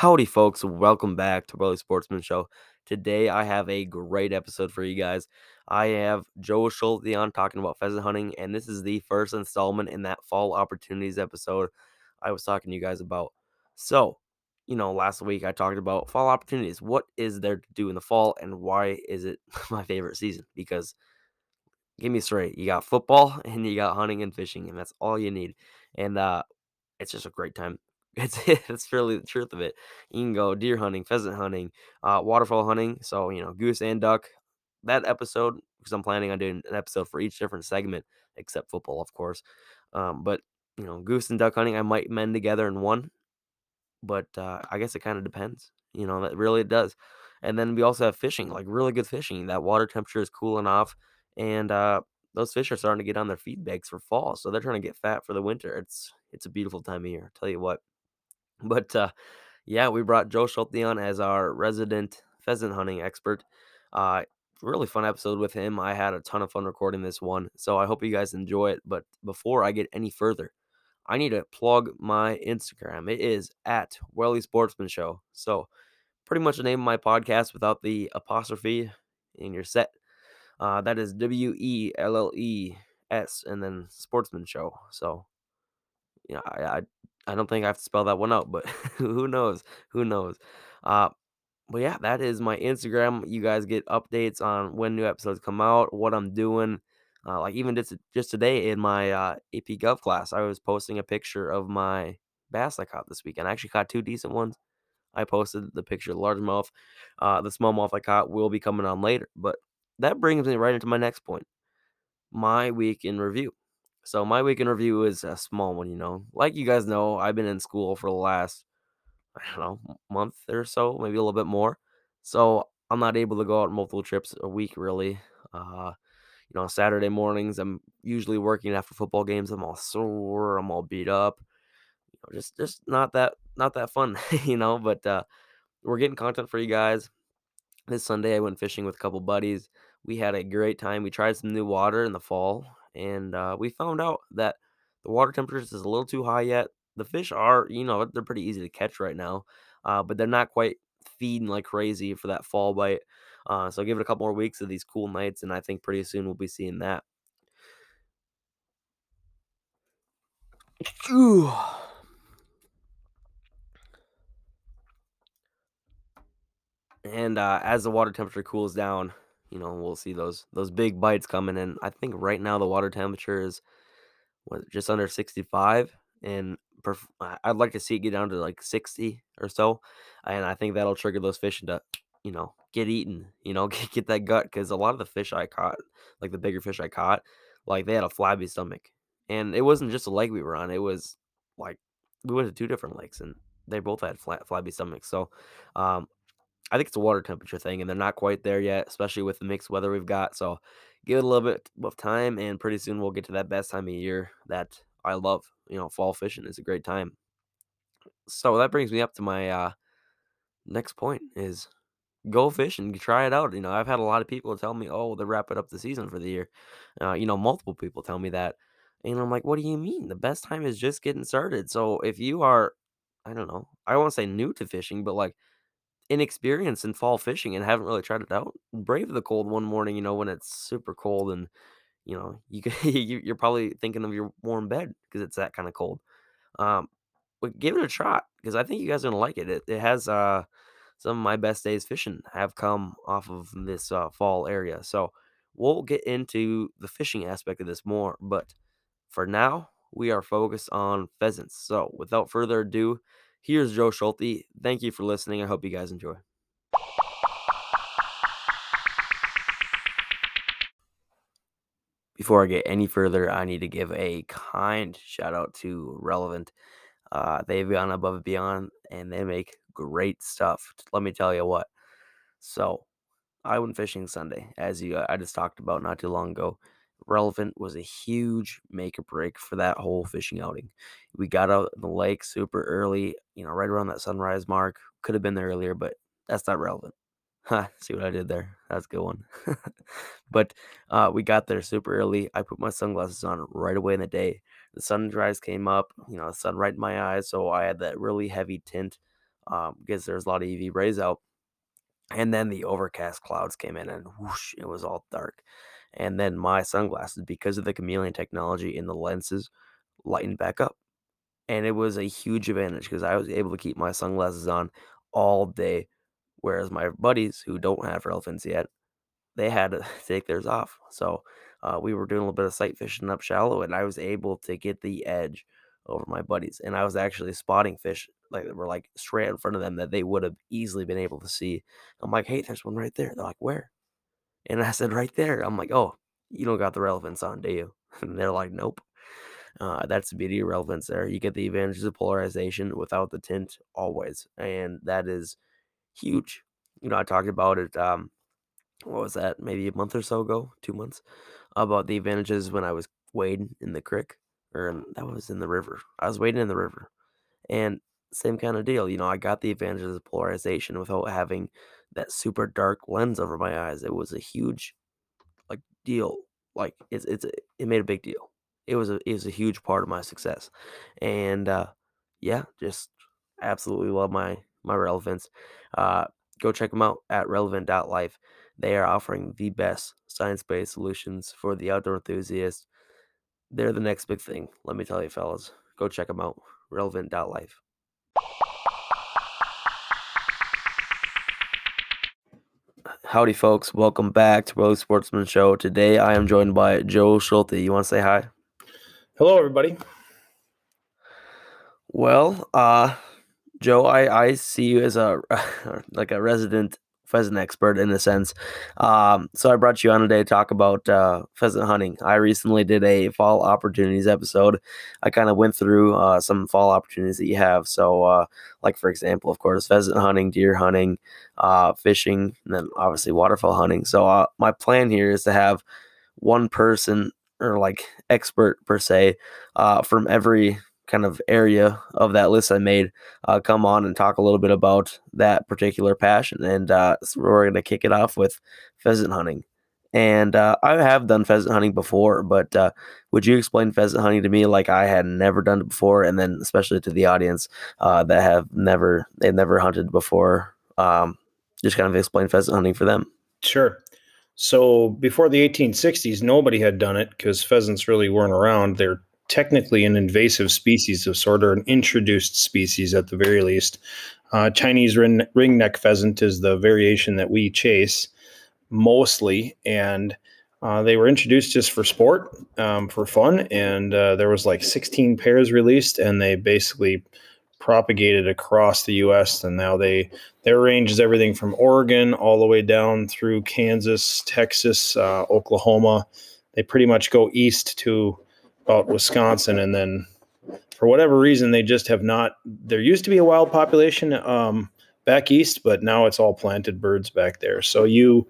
Howdy, folks. Welcome back to Burley Sportsman Show. Today, I have a great episode for you guys. I have Joe Schulte on talking about pheasant hunting, and this is the first installment in that fall opportunities episode I was talking to you guys about. So, you know, last week I talked about fall opportunities. What is there to do in the fall, and why is it my favorite season? Because, give me straight, you got football and you got hunting and fishing, and that's all you need. And uh, it's just a great time. It's it's really the truth of it. You can go deer hunting, pheasant hunting, uh, waterfowl hunting. So you know, goose and duck. That episode, because I'm planning on doing an episode for each different segment, except football, of course. Um, but you know, goose and duck hunting, I might mend together in one. But uh, I guess it kind of depends. You know, that really it does. And then we also have fishing, like really good fishing. That water temperature is cooling off, and uh, those fish are starting to get on their feed bags for fall, so they're trying to get fat for the winter. It's it's a beautiful time of year. Tell you what. But uh, yeah, we brought Joe Schulte on as our resident pheasant hunting expert. Uh, really fun episode with him. I had a ton of fun recording this one, so I hope you guys enjoy it. But before I get any further, I need to plug my Instagram. It is at Welles Sportsman Show. So pretty much the name of my podcast without the apostrophe in your set. Uh, that is W E L L E S and then Sportsman Show. So yeah, I, I I don't think I have to spell that one out, but who knows? Who knows? Uh, but yeah, that is my Instagram. You guys get updates on when new episodes come out, what I'm doing. Uh, like even just just today in my uh, AP Gov class, I was posting a picture of my bass I caught this weekend. I actually caught two decent ones. I posted the picture of the largemouth. Uh, the smallmouth I caught will be coming on later. But that brings me right into my next point my week in review. So, my week in review is a small one, you know. Like you guys know, I've been in school for the last, I don't know, month or so, maybe a little bit more. So, I'm not able to go out multiple trips a week, really. Uh, you know, Saturday mornings, I'm usually working after football games. I'm all sore, I'm all beat up. You know, just, just not that, not that fun, you know. But uh, we're getting content for you guys. This Sunday, I went fishing with a couple buddies. We had a great time. We tried some new water in the fall, and uh, we found out that the water temperature is a little too high yet. The fish are, you know, they're pretty easy to catch right now, uh, but they're not quite feeding like crazy for that fall bite. Uh, so give it a couple more weeks of these cool nights, and I think pretty soon we'll be seeing that. Ooh. And uh, as the water temperature cools down, you know, we'll see those those big bites coming in. I think right now the water temperature is what just under 65 and perf- I'd like to see it get down to like 60 or so and I think that'll trigger those fish to you know get eaten you know get, get that gut because a lot of the fish I caught like the bigger fish I caught like they had a flabby stomach and it wasn't just a lake we were on it was like we went to two different lakes and they both had flat flabby stomachs so um I think it's a water temperature thing, and they're not quite there yet, especially with the mixed weather we've got. So give it a little bit of time, and pretty soon we'll get to that best time of year that I love. You know, fall fishing is a great time. So that brings me up to my uh, next point: is go fishing, try it out. You know, I've had a lot of people tell me, "Oh, they're wrapping up the season for the year." Uh, you know, multiple people tell me that, and I'm like, "What do you mean? The best time is just getting started." So if you are, I don't know, I won't say new to fishing, but like inexperienced in fall fishing and haven't really tried it out, brave the cold one morning, you know, when it's super cold and, you know, you, you you're probably thinking of your warm bed because it's that kind of cold. Um, but give it a shot because I think you guys are gonna like it. It, it has uh some of my best days fishing have come off of this uh, fall area. So we'll get into the fishing aspect of this more, but for now, we are focused on pheasants. So without further ado, here's Joe Schulte. Thank you for listening. I hope you guys enjoy. Before I get any further, I need to give a kind shout out to Relevant. Uh, they've gone above and beyond and they make great stuff. Let me tell you what. So, I went fishing Sunday, as you I just talked about not too long ago. Relevant was a huge make or break for that whole fishing outing. We got out in the lake super early, you know, right around that sunrise mark. Could have been there earlier, but that's not relevant. Ha, see what I did there? That's a good one. but uh, we got there super early. I put my sunglasses on right away in the day. The sunrise came up, you know, the sun right in my eyes, so I had that really heavy tint um, because there's a lot of UV rays out. And then the overcast clouds came in and whoosh, it was all dark. And then my sunglasses, because of the chameleon technology in the lenses, lightened back up. And it was a huge advantage because I was able to keep my sunglasses on all day. Whereas my buddies who don't have relevance yet, they had to take theirs off. So uh, we were doing a little bit of sight fishing up shallow, and I was able to get the edge over my buddies. And I was actually spotting fish like that were like straight in front of them that they would have easily been able to see. I'm like, hey, there's one right there. They're like, where? And I said, right there. I'm like, oh, you don't got the relevance on, do you? And they're like, nope. Uh, that's the beauty of relevance there. You get the advantages of polarization without the tint always. And that is huge. You know, I talked about it. Um, what was that? Maybe a month or so ago, two months, about the advantages when I was wading in the creek, or in, that was in the river. I was wading in the river, and same kind of deal. You know, I got the advantages of polarization without having that super dark lens over my eyes. It was a huge, like, deal. Like, it's it's it made a big deal. It was a it was a huge part of my success, and uh, yeah, just absolutely love my my relevance. Uh, go check them out at relevant.life. They are offering the best science based solutions for the outdoor enthusiast. They're the next big thing. Let me tell you, fellas. Go check them out. Relevant.life. Howdy, folks. Welcome back to Road Sportsman Show. Today I am joined by Joe Schulte. You want to say hi? Hello, everybody. Well, uh, Joe, I, I see you as a like a resident pheasant expert in a sense. Um, so I brought you on today to talk about uh, pheasant hunting. I recently did a fall opportunities episode. I kind of went through uh, some fall opportunities that you have. So, uh, like for example, of course, pheasant hunting, deer hunting, uh, fishing, and then obviously waterfowl hunting. So uh, my plan here is to have one person or like expert per se uh, from every kind of area of that list I made uh, come on and talk a little bit about that particular passion. And uh, so we're going to kick it off with pheasant hunting. And uh, I have done pheasant hunting before, but uh, would you explain pheasant hunting to me like I had never done it before, and then especially to the audience uh, that have never they've never hunted before? Um, just kind of explain pheasant hunting for them. Sure. So before the 1860s, nobody had done it because pheasants really weren't around. They're technically an invasive species of sort, or an introduced species at the very least. Uh, Chinese ring, ringneck pheasant is the variation that we chase mostly, and uh, they were introduced just for sport, um, for fun, and uh, there was like 16 pairs released, and they basically propagated across the U.S. And now they their range is everything from Oregon all the way down through Kansas, Texas, uh, Oklahoma. They pretty much go east to about Wisconsin, and then for whatever reason they just have not. There used to be a wild population um, back east, but now it's all planted birds back there. So you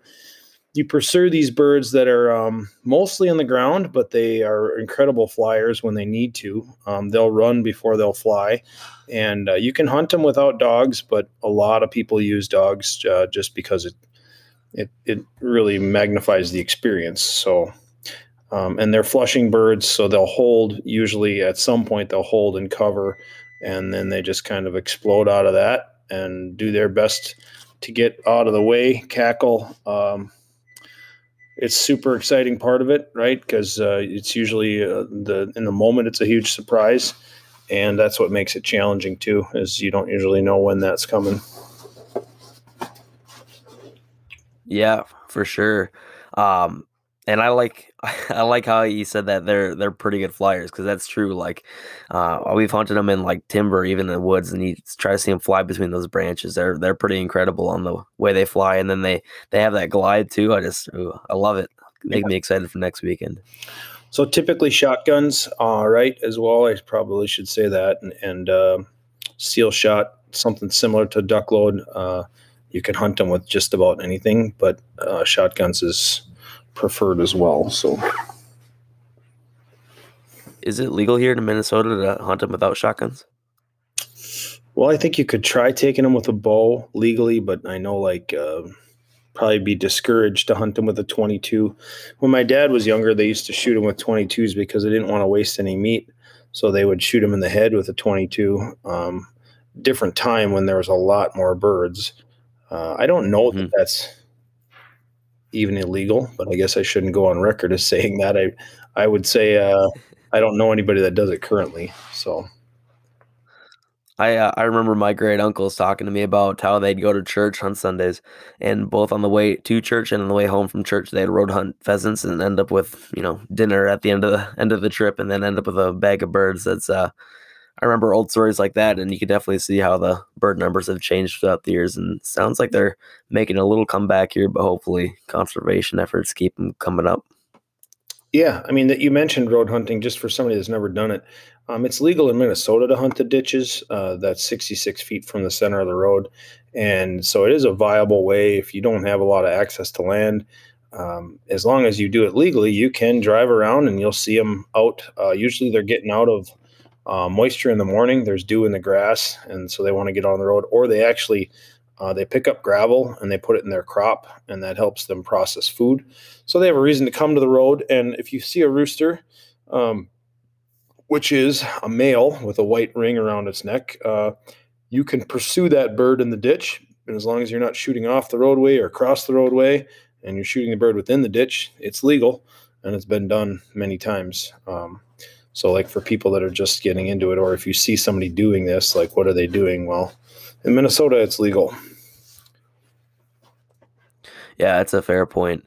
you pursue these birds that are um, mostly on the ground, but they are incredible flyers when they need to. Um, they'll run before they'll fly, and uh, you can hunt them without dogs. But a lot of people use dogs uh, just because it it it really magnifies the experience. So um, and they're flushing birds, so they'll hold. Usually, at some point, they'll hold and cover, and then they just kind of explode out of that and do their best to get out of the way, cackle. Um, it's super exciting part of it, right? Because uh, it's usually uh, the in the moment it's a huge surprise, and that's what makes it challenging too. Is you don't usually know when that's coming. Yeah, for sure. Um, and I like I like how you said that they're they're pretty good flyers because that's true. Like uh, we've hunted them in like timber, even in the woods, and you try to see them fly between those branches. They're they're pretty incredible on the way they fly, and then they they have that glide too. I just ooh, I love it. Make yeah. me excited for next weekend. So typically shotguns, uh, right? As well, I probably should say that, and, and uh, steel shot, something similar to duck load. Uh, you can hunt them with just about anything, but uh, shotguns is preferred as well. So, is it legal here in Minnesota to hunt them without shotguns? Well, I think you could try taking them with a bow legally, but I know like uh, probably be discouraged to hunt them with a 22. When my dad was younger, they used to shoot them with 22s because they didn't want to waste any meat, so they would shoot them in the head with a 22. Um, different time when there was a lot more birds. Uh, I don't know Mhm. that that's even illegal, but I guess I shouldn't go on record as saying that. I I would say uh, I don't know anybody that does it currently. So I uh, I remember my great uncles talking to me about how they'd go to church on Sundays, and both on the way to church and on the way home from church, they'd road hunt pheasants and end up with you know dinner at the end of the end of the trip, and then end up with a bag of birds. That's uh, I remember old stories like that, and you can definitely see how the bird numbers have changed throughout the years. And sounds like they're making a little comeback here, but hopefully conservation efforts keep them coming up. Yeah, I mean that you mentioned road hunting. Just for somebody that's never done it, um, it's legal in Minnesota to hunt the ditches. Uh, that's 66 feet from the center of the road, and so it is a viable way if you don't have a lot of access to land. Um, as long as you do it legally, you can drive around and you'll see them out. Uh, usually, they're getting out of uh, moisture in the morning. There's dew in the grass, and so they want to get on the road, or they actually uh, they pick up gravel and they put it in their crop, and that helps them process food. So they have a reason to come to the road. And if you see a rooster, um, which is a male with a white ring around its neck, uh, you can pursue that bird in the ditch. And as long as you're not shooting off the roadway or across the roadway, and you're shooting the bird within the ditch, it's legal, and it's been done many times. Um, so, like for people that are just getting into it, or if you see somebody doing this, like what are they doing? Well, in Minnesota, it's legal. Yeah, that's a fair point.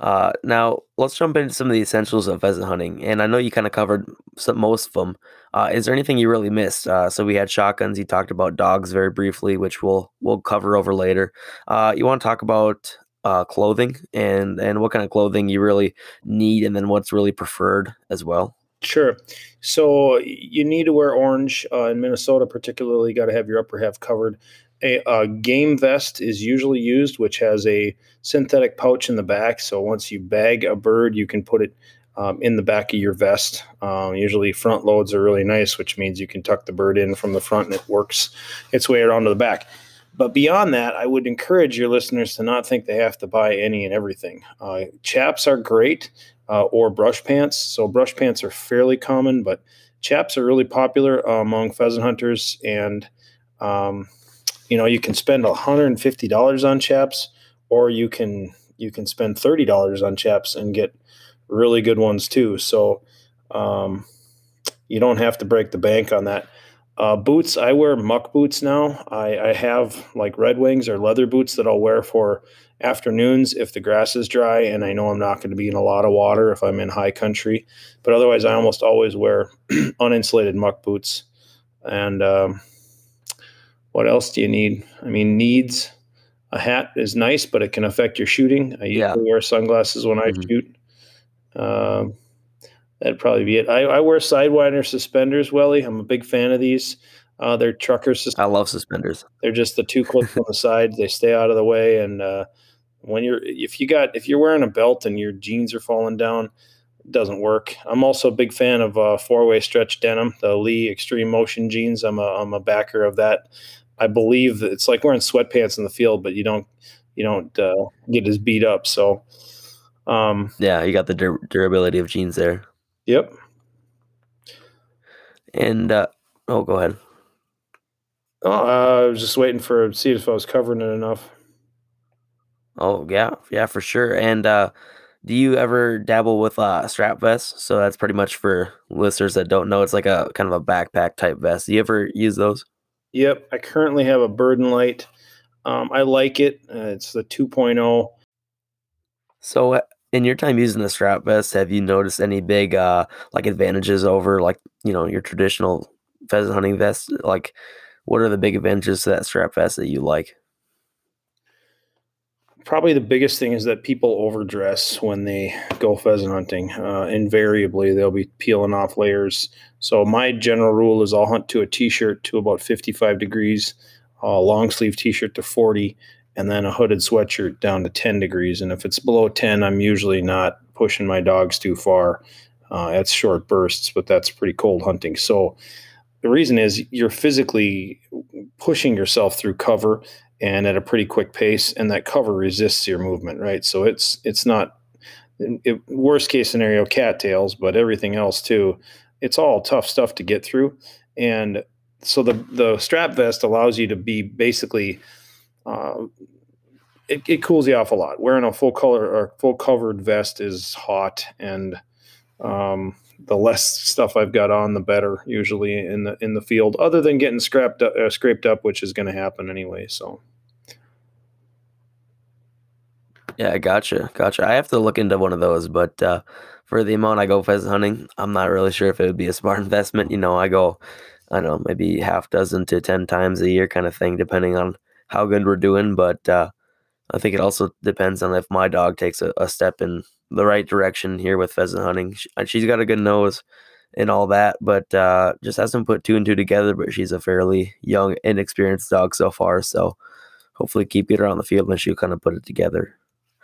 Uh, now let's jump into some of the essentials of pheasant hunting, and I know you kind of covered some, most of them. Uh, is there anything you really missed? Uh, so we had shotguns. You talked about dogs very briefly, which we'll we'll cover over later. Uh, you want to talk about uh, clothing and and what kind of clothing you really need, and then what's really preferred as well. Sure. So you need to wear orange uh, in Minnesota, particularly. You got to have your upper half covered. A, a game vest is usually used, which has a synthetic pouch in the back. So once you bag a bird, you can put it um, in the back of your vest. Um, usually, front loads are really nice, which means you can tuck the bird in from the front and it works its way around to the back. But beyond that, I would encourage your listeners to not think they have to buy any and everything. Uh, chaps are great, uh, or brush pants. So brush pants are fairly common, but chaps are really popular uh, among pheasant hunters. And um, you know, you can spend $150 on chaps, or you can you can spend $30 on chaps and get really good ones too. So um, you don't have to break the bank on that. Uh, boots, I wear muck boots now. I, I have like Red Wings or leather boots that I'll wear for afternoons if the grass is dry and I know I'm not going to be in a lot of water if I'm in high country. But otherwise, I almost always wear uninsulated muck boots. And um, what else do you need? I mean, needs a hat is nice, but it can affect your shooting. I usually Yeah. wear sunglasses when I Mhm. shoot. Um, that'd probably be it. I, I wear Sidewinder suspenders, Welly. I'm a big fan of these. Uh, they're trucker sus- I love suspenders. They're just the two clips on the side. They stay out of the way. And uh, when you're, if you got, if you're wearing a belt and your jeans are falling down, it doesn't work. I'm also a big fan of uh, four-way stretch denim, the Lee Extreme Motion jeans. I'm a, I'm a backer of that. I believe that it's like wearing sweatpants in the field, but you don't, you don't uh, get as beat up. So, um, Yeah, you got the dur- durability of jeans there. yep. And uh, oh, go ahead. Oh, uh, I was just waiting for see if I was covering it enough. Oh yeah, yeah, for sure. And uh, do you ever dabble with uh, strap vests? So that's pretty much for listeners that don't know. It's like a kind of a backpack type vest. Do you ever use those? Yep, I currently have a Burden Light. Um, I like it. Uh, it's the 2.0. So uh, in your time using the strap vest, have you noticed any big uh, like advantages over like you know your traditional pheasant hunting vest? Like, what are the big advantages to that strap vest that you like? Probably the biggest thing is that people overdress when they go pheasant hunting. Uh, invariably, they'll be peeling off layers. So my general rule is I'll hunt to a t-shirt to about 55 degrees, a long sleeve t-shirt to 40, and then a hooded sweatshirt down to 10 degrees. And if it's below 10, I'm usually not pushing my dogs too far. Uh, short bursts, but that's pretty cold hunting. So the reason is you're physically pushing yourself through cover and at a pretty quick pace and that cover resists your movement right so it's it's not it, worst case scenario cattails but everything else too it's all tough stuff to get through and so the the strap vest allows you to be basically uh, it, it cools you off a lot. Wearing a full color or full covered vest is hot, and um, the less stuff I've got on, the better. Usually in the in the field, other than getting scrapped up, uh, scraped up, which is going to happen anyway. So. Yeah, gotcha, gotcha. I have to look into one of those, but uh, for the amount I go pheasant hunting, I'm not really sure if it would be a smart investment. You know, I go, I don't know, maybe half dozen to ten times a year, kind of thing, depending on how good we're doing. But uh, I think it also depends on if my dog takes a, a step in the right direction here with pheasant hunting. She, she's got a good nose and all that, but uh, just hasn't put two and two together. But she's a fairly young, inexperienced dog so far, so hopefully keep get her on the field and she'll kind of put it together.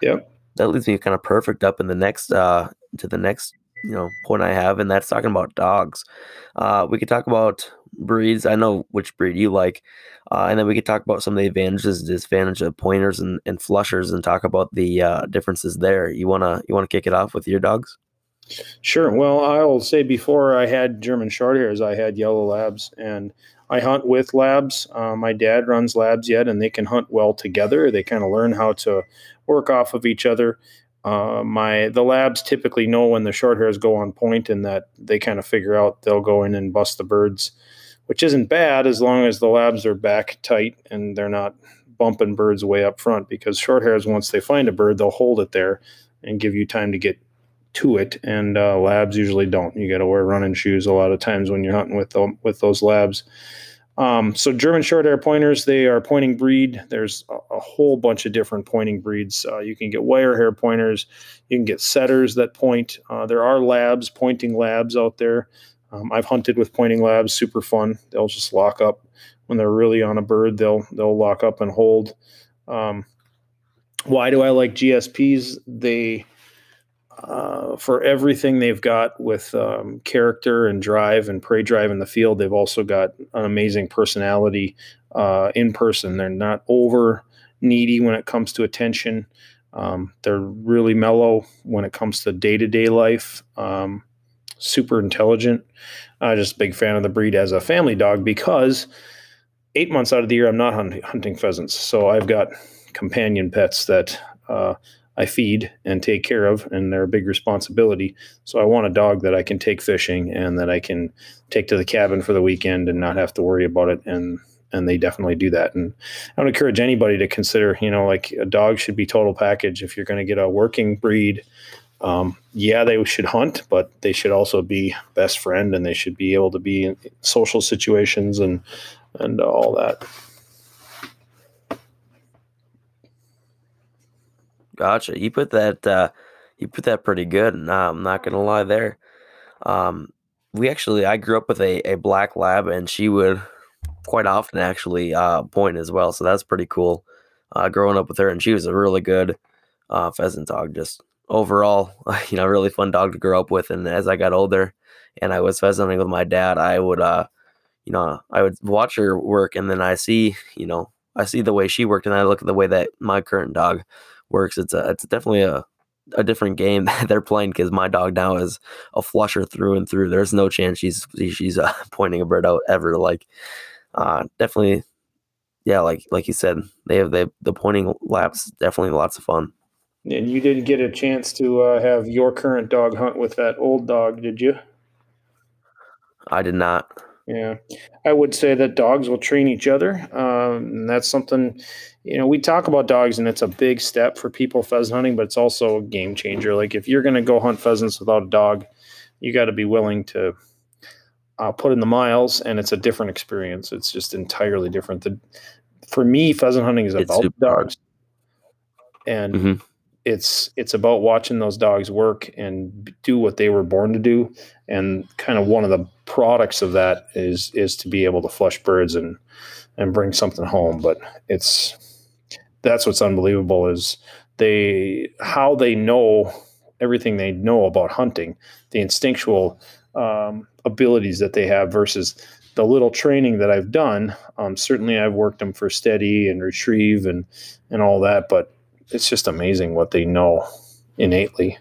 Yep. That leads me kind of perfect up in the next uh, to the next you know point I have, and that's talking about dogs. Uh, we could talk about breeds. I know which breed you like, uh, and then we could talk about some of the advantages, disadvantages of pointers and, and flushers, and talk about the uh, differences there. You wanna you wanna kick it off with your dogs? Sure. Well, I'll say before I had German Shorthairs, I had yellow labs, and I hunt with labs. Uh, my dad runs labs yet, and they can hunt well together. They kind of learn how to work off of each other. Uh, my the labs typically know when the short hairs go on point, and that they kind of figure out they'll go in and bust the birds, which isn't bad as long as the labs are back tight and they're not bumping birds way up front. Because short hairs, once they find a bird, they'll hold it there and give you time to get to it, and uh, labs usually don't. You got to wear running shoes a lot of times when you're hunting with them, with those labs. Um, so German short hair pointers, they are pointing breed. There's a, a whole bunch of different pointing breeds. Uh, you can get wire hair pointers. You can get setters that point. Uh, there are labs, pointing labs out there. Um, I've hunted with pointing labs, super fun. They'll just lock up when they're really on a bird. They'll they'll lock up and hold. Um, why do I like GSPs? They uh, for everything they've got with um, character and drive and prey drive in the field, they've also got an amazing personality uh, in person. They're not over needy when it comes to attention. Um, they're really mellow when it comes to day to day life. Um, super intelligent. Uh, just a big fan of the breed as a family dog because eight months out of the year I'm not hunting, hunting pheasants, so I've got companion pets that uh, I feed and take care of, and they're a big responsibility. So I want a dog that I can take fishing and that I can take to the cabin for the weekend and not have to worry about it. And and they definitely do that. And I would encourage anybody to consider, you know, like a dog should be total package. If you're going to get a working breed, um, yeah, they should hunt, but they should also be best friend, and they should be able to be in social situations and and all that. Gotcha. You put that uh, you put that pretty good. I'm not gonna lie there. Um, we actually I grew up with a, a black lab and she would quite often actually uh, point as well. So that's pretty cool. Uh, growing up with her and she was a really good uh, pheasant dog. Just overall, you know, really fun dog to grow up with. And as I got older and I was pheasanting with my dad, I would uh, you know, I would watch her work and then I see, you know, I see the way she worked and I look at the way that my current dog works. It's a it's definitely a a different game that they're playing because my dog now is a flusher through and through. There's no chance she's she's uh, pointing a bird out ever. Like, uh, definitely, yeah. Like like you said, they have they the pointing labs definitely lots of fun. And you didn't get a chance to uh, have your current dog hunt with that old dog, did you? I did not. Yeah, I would say that dogs will train each other. Um, and that's something, you know, we talk about dogs and it's a big step for people pheasant hunting, but it's also a game changer. Like if you're going to go hunt pheasants without a dog, you got to be willing to uh, put in the miles, and it's a different experience. It's just entirely different. The, for me, pheasant hunting is about dogs, and mm-hmm it's it's about watching those dogs work and do what they were born to do. And kind of one of the products of that is is to be able to flush birds and and bring something home. But it's that's what's unbelievable is they how they know everything they know about hunting the instinctual um, abilities that they have versus the little training that I've done um, certainly I've worked them for steady and retrieve and and all that but it's just amazing what they know innately.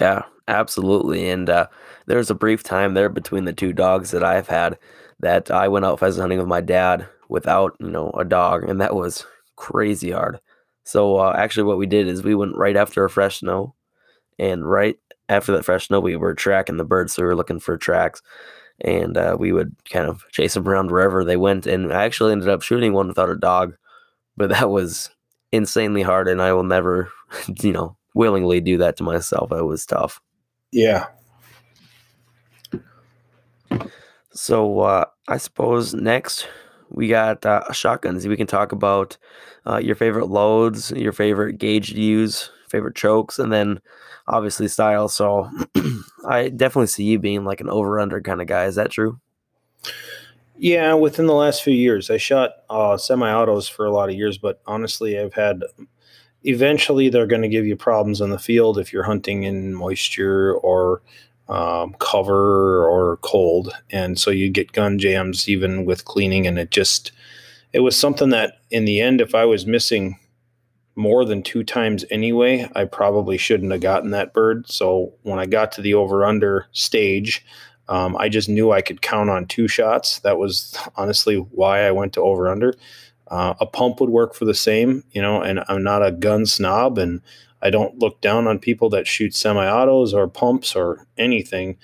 Yeah, absolutely. And uh, there's a brief time there between the two dogs that I've had that I went out pheasant hunting with my dad without, you know, a dog, and that was crazy hard. So uh, actually, what we did is we went right after a fresh snow, and right after that fresh snow, we were tracking the birds. So we were looking for tracks, and uh, we would kind of chase them around wherever they went. And I actually ended up shooting one without a dog, but that was insanely hard, and I will never, you know, willingly do that to myself. It was tough. Yeah. So uh, I suppose next we got uh, shotguns. We can talk about uh, your favorite loads, your favorite gauge to use, favorite chokes, and then obviously style. So I definitely see you being like an over under kind of guy. Is that true? Yeah, within the last few years, I shot uh, semi-autos for a lot of years, but honestly, I've had. Eventually, they're going to give you problems in the field if you're hunting in moisture or um, cover or cold, and so you get gun jams even with cleaning, and it just it was something that in the end, if I was missing more than two times anyway, I probably shouldn't have gotten that bird. So when I got to the over under stage, um, I just knew I could count on two shots. That was honestly why I went to over under. Uh, a pump would work for the same, you know, and I'm not a gun snob and I don't look down on people that shoot semi autos or pumps or anything.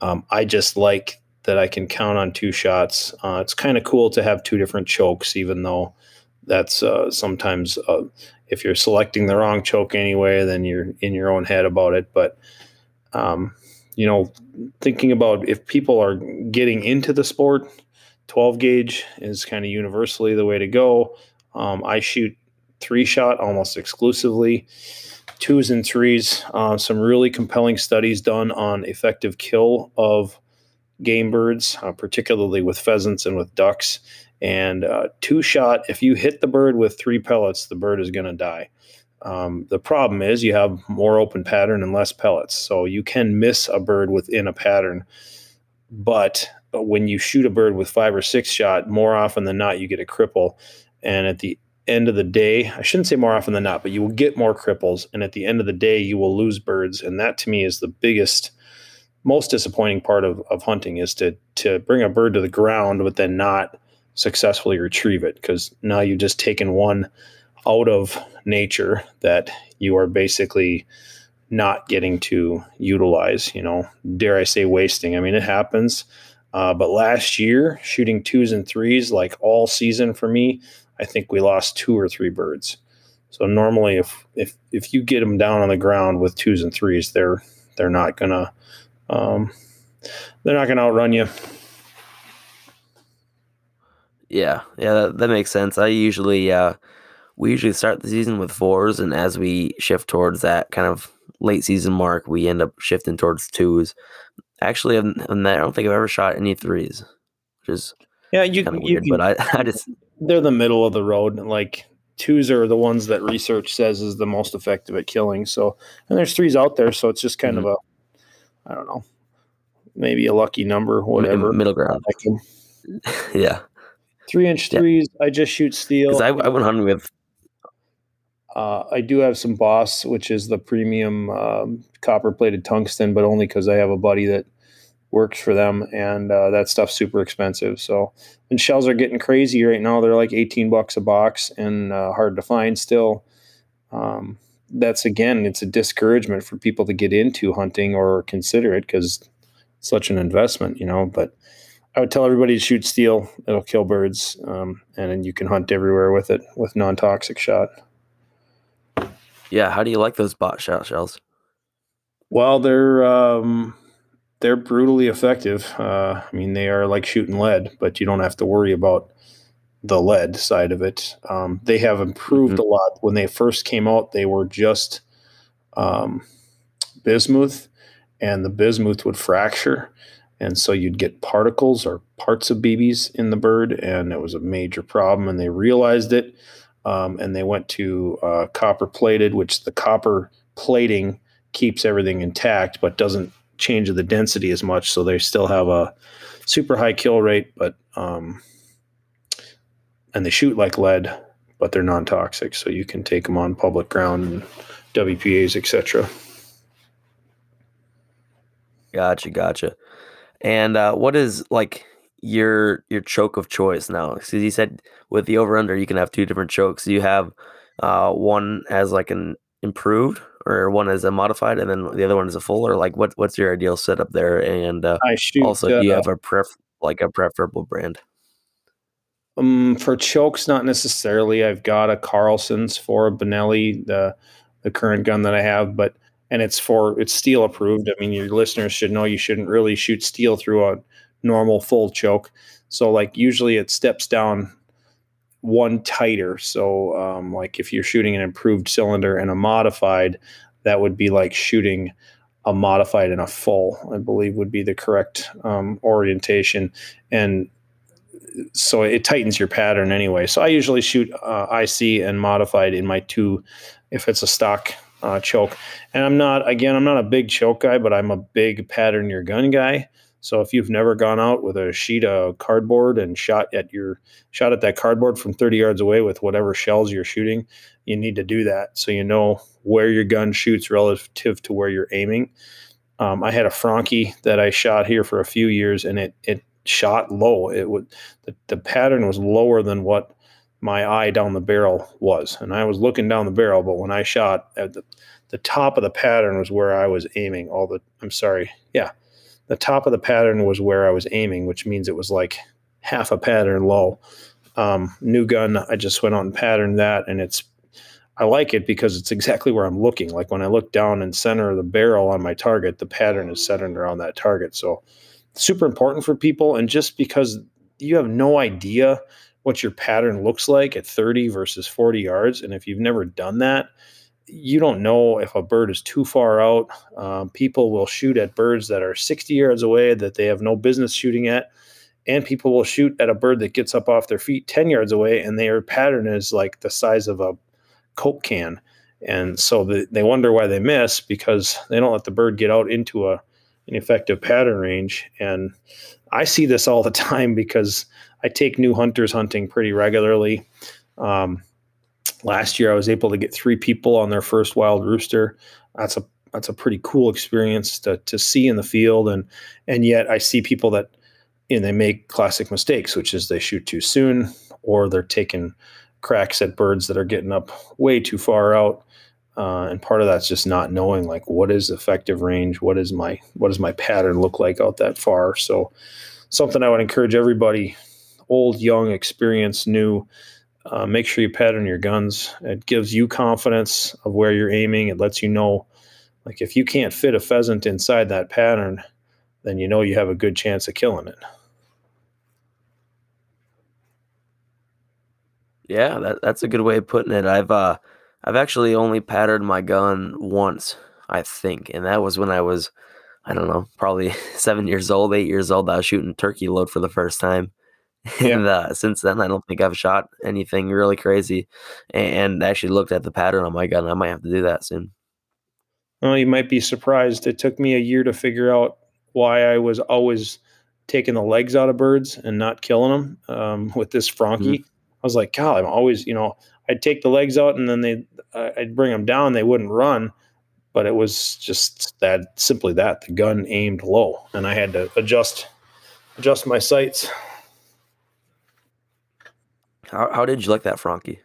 Um, I just like that I can count on two shots. Uh, it's kind of cool to have two different chokes, even though that's uh, sometimes uh, if you're selecting the wrong choke anyway, then you're in your own head about it. But um, you know, thinking about if people are getting into the sport, 12 gauge is kind of universally the way to go. Um, I shoot three shot almost exclusively, twos and threes. Uh, some really compelling studies done on effective kill of game birds, uh, particularly with pheasants and with ducks. And uh, two shot, if you hit the bird with three pellets, the bird is going to die. Um, the problem is you have more open pattern and less pellets. So you can miss a bird within a pattern. But when you shoot a bird with five or six shot, more often than not, you get a cripple. And at the end of the day, I shouldn't say more often than not, but you will get more cripples. And at the end of the day, you will lose birds. And that to me is the biggest, most disappointing part of, of hunting is to to bring a bird to the ground, but then not successfully retrieve it because now you've just taken one out of nature that you are basically not getting to utilize you know dare i say wasting. I mean it happens. Uh, but last year shooting twos and threes like all season for me i think we lost two or three birds. So normally if if if you get them down on the ground with twos and threes they're they're not gonna um, they're not gonna outrun you. Yeah, yeah, that, that makes sense. I usually, uh, we usually start the season with fours, and as we shift towards that kind of late season mark, we end up shifting towards twos. Actually, that, I don't think I've ever shot any threes, which is yeah, you, kind of you weird. but I, I just they're the middle of the road. Like twos are the ones that research says is the most effective at killing. So, and there's threes out there, so it's just kind mm-hmm. of a, I don't know, maybe a lucky number, whatever. Middle ground. yeah. Three inch threes. Yeah. I just shoot steel. I, I went hunting with. Uh, I do have some Boss, which is the premium um, copper plated tungsten, but only because I have a buddy that works for them, and uh, that stuff's super expensive. So, and shells are getting crazy right now. They're like eighteen bucks a box and uh, hard to find still. Um, that's again, it's a discouragement for people to get into hunting or consider it because such an investment, you know. But I would tell everybody to shoot steel. It'll kill birds, um, and then you can hunt everywhere with it with non toxic shot. Yeah, how do you like those Boss shot shells? Well, they're um, they're brutally effective. Uh, I mean, they are like shooting lead, but you don't have to worry about the lead side of it. Um, they have improved mm-hmm. a lot. When they first came out, they were just um, bismuth, and the bismuth would fracture and so you'd get particles or parts of BBs in the bird, and it was a major problem. And they realized it, um, and they went to uh, copper plated, which the copper plating keeps everything intact, but doesn't change the density as much. So they still have a super high kill rate, but um, and they shoot like lead, but they're non toxic, so you can take them on public ground and WPAs, etc. Gotcha, gotcha. And uh, what is like your your choke of choice now? Because you said with the over under, you can have two different chokes. You have uh, one as like an improved, or one as a modified, and then the other one is a full. Or like, what what's your ideal setup there? And uh, I shoot. also, do you uh, have a pref like a preferable brand? Um, for chokes, not necessarily. I've got a Carlson's for a Benelli, the the current gun that I have, but and it's for it's steel approved. I mean, your listeners should know you shouldn't really shoot steel through a normal full choke. So like usually it steps down one tighter. So um, like if you're shooting an improved cylinder and a modified, that would be like shooting a modified and a full. I believe would be the correct um, orientation and so it tightens your pattern anyway. So I usually shoot uh, IC and modified in my two, if it's a stock uh, choke. And I'm not, again, I'm not a big choke guy, but I'm a big pattern your gun guy. So if you've never gone out with a sheet of cardboard and shot at your shot at that cardboard from 30 yards away with whatever shells you're shooting, you need to do that so you know where your gun shoots relative to where you're aiming. Um, I had a Franchi that I shot here for a few years, and it it shot low. It would the, the pattern was lower than what my eye down the barrel was, and I was looking down the barrel. But when I shot at the the top of the pattern was where I was aiming. All the I'm sorry, yeah, the top of the pattern was where I was aiming, which means it was like half a pattern low. Um, new gun, I just went out and patterned that, and it's I like it because it's exactly where I'm looking. Like when I look down and center the barrel on my target, the pattern is centered around that target. So super important for people. And just because you have no idea what your pattern looks like at 30 versus 40 yards, and if you've never done that, you don't know if a bird is too far out. Um, people will shoot at birds that are 60 yards away that they have no business shooting at. And people will shoot at a bird that gets up off their feet 10 yards away, and their pattern is like the size of a Coke can. And so the, they wonder why they miss because they don't let the bird get out into a an effective pattern range. And I see this all the time because I take new hunters hunting pretty regularly. Um, last year, I was able to get three people on their first wild rooster. That's a that's a pretty cool experience to to see in the field, and and yet I see people that know, they make classic mistakes, which is they shoot too soon or they're taking cracks at birds that are getting up way too far out. Uh, and part of that's just not knowing like what is effective range, what is my what does my pattern look like out that far. So something I would encourage everybody, old, young, experienced, new, uh, make sure you pattern your guns. It gives you confidence of where you're aiming. It lets you know, like if you can't fit a pheasant inside that pattern, then you know you have a good chance of killing it. Yeah, that, that's a good way of putting it. I've uh I've actually only patterned my gun once, I think, and that was when I was, I don't know, probably seven years old, eight years old. I was shooting turkey load for the first time, Yeah. and uh, since then, I don't think I've shot anything really crazy. And actually looked at the pattern on my gun. I might have to do that soon. Well, you might be surprised. It took me a year to figure out why I was always taking the legs out of birds and not killing them um, with this Franchi. I was like, God, I'm always, you know, I'd take the legs out and then they, I'd bring them down. They wouldn't run, but it was just that simply that the gun aimed low, and I had to adjust adjust my sights. How how did you like that Franchi?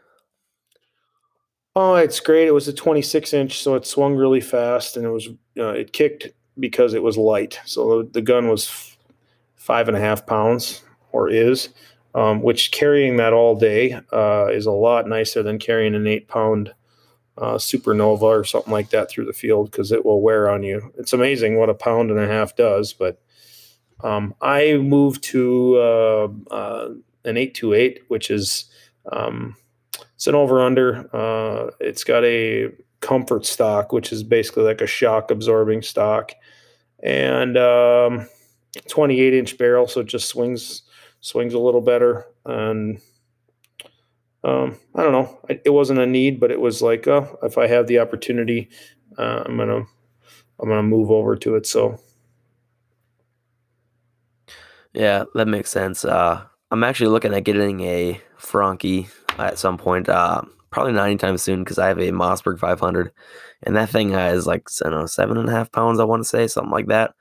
Oh, it's great. It was a 26 inch, so it swung really fast, and it was uh, it kicked because it was light. So the gun was five and a half pounds, or is, um, which carrying that all day uh, is a lot nicer than carrying an eight pound uh, supernova or something like that through the field because it will wear on you. It's amazing what a pound and a half does. But um, I moved to uh, uh, an 828, which is um, it's an over under. Uh, it's got a comfort stock, which is basically like a shock absorbing stock, and um, 28 inch barrel, so it just swings swings a little better. And um, I don't know, it, wasn't a need, but it was like, oh, if I have the opportunity, uh, I'm gonna I'm gonna move over to it. So Yeah, that makes sense. Uh, I'm actually looking at getting a Franchi at some point. Uh, probably not anytime soon because I have a Mossberg 500, and that thing has like I don't know seven and a half pounds. I want to say something like that.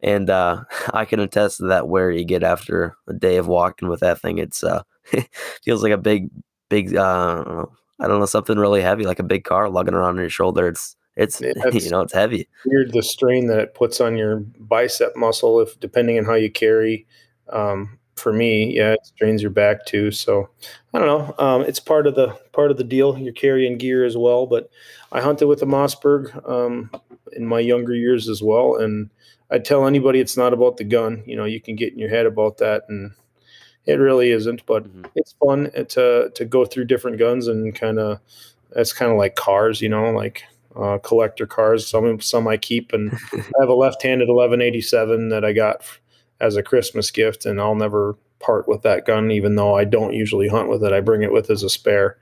and uh, I can attest to that. Where you get after a day of walking with that thing, it's uh, feels like a big, big. Uh, I don't know. I don't know something really heavy, like a big car lugging around on your shoulder. It's it's you know it's heavy. Weird the strain that it puts on your bicep muscle, if depending on how you carry. Um, for me, yeah, it strains your back too. So I don't know. Um, it's part of the part of the deal. You're carrying gear as well. But I hunted with a Mossberg um, in my younger years as well, and I tell anybody it's not about the gun. You know, you can get in your head about that, and it really isn't. But mm-hmm. it's fun to to go through different guns and kind of. That's kind of like cars, you know, like uh, collector cars. Some some I keep, and I have a left-handed 1187 that I got as a Christmas gift, and I'll never part with that gun, even though I don't usually hunt with it. I bring it with as a spare,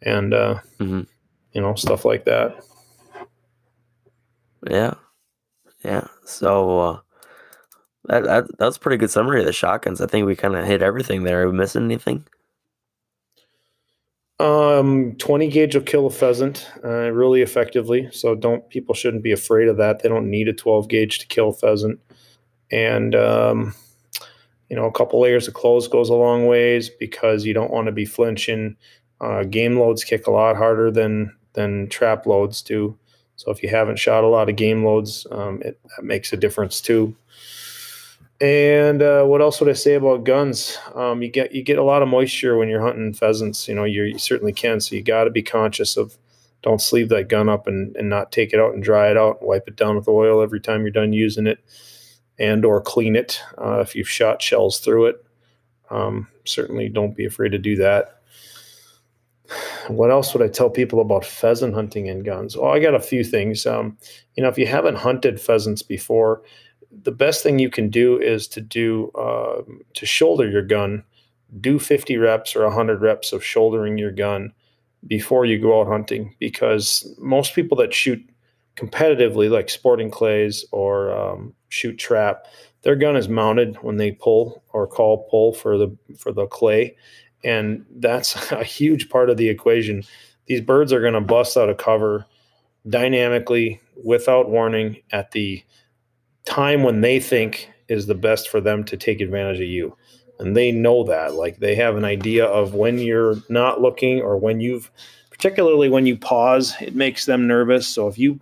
and uh, mm-hmm. you know stuff like that. Yeah, yeah. So uh, that, that that's pretty good summary of the shotguns. I think we kind of hit everything there. Are we missing anything? Um, 20 gauge will kill a pheasant uh, really effectively. So don't people shouldn't be afraid of that. They don't need a 12 gauge to kill a pheasant and um, you know a couple layers of clothes goes a long ways because you don't want to be flinching. Uh, game loads kick a lot harder than than trap loads do. So if you haven't shot a lot of game loads, um, it that makes a difference too. And uh, what else would I say about guns? Um, you get you get a lot of moisture when you're hunting pheasants. You know you certainly can. So you got to be conscious of don't sleeve that gun up and, and not take it out and dry it out and wipe it down with oil every time you're done using it and or clean it uh, if you've shot shells through it. Um, certainly don't be afraid to do that. What else would I tell people about pheasant hunting and guns? Well, I got a few things. Um, you know, if you haven't hunted pheasants before, the best thing you can do is to do uh, to shoulder your gun. Do 50 reps or 100 reps of shouldering your gun before you go out hunting, because most people that shoot competitively, like sporting clays or um, shoot trap, their gun is mounted when they pull or call pull for the for the clay, and that's a huge part of the equation. These birds are going to bust out of cover dynamically without warning at the time when they think is the best for them to take advantage of you. And they know that. Like they have an idea of when you're not looking or when you've particularly when you pause, it makes them nervous. So if you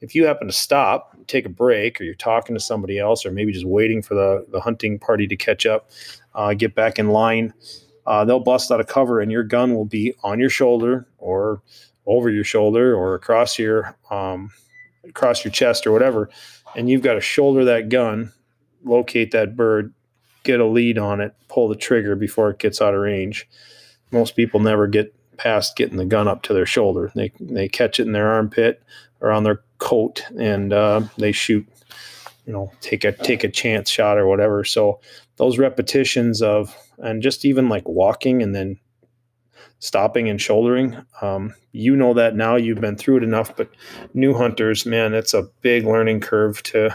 if you happen to stop, take a break, or you're talking to somebody else, or maybe just waiting for the, the hunting party to catch up, uh, get back in line, uh, they'll bust out of cover and your gun will be on your shoulder or over your shoulder or across your um, across your chest or whatever. And you've got to shoulder that gun, locate that bird, get a lead on it, pull the trigger before it gets out of range. Most people never get past getting the gun up to their shoulder. They they catch it in their armpit or on their coat and uh, they shoot you know take a take a chance shot or whatever. So those repetitions of and just even like walking and then stopping and shouldering um, you know that now you've been through it enough but new hunters man it's a big learning curve to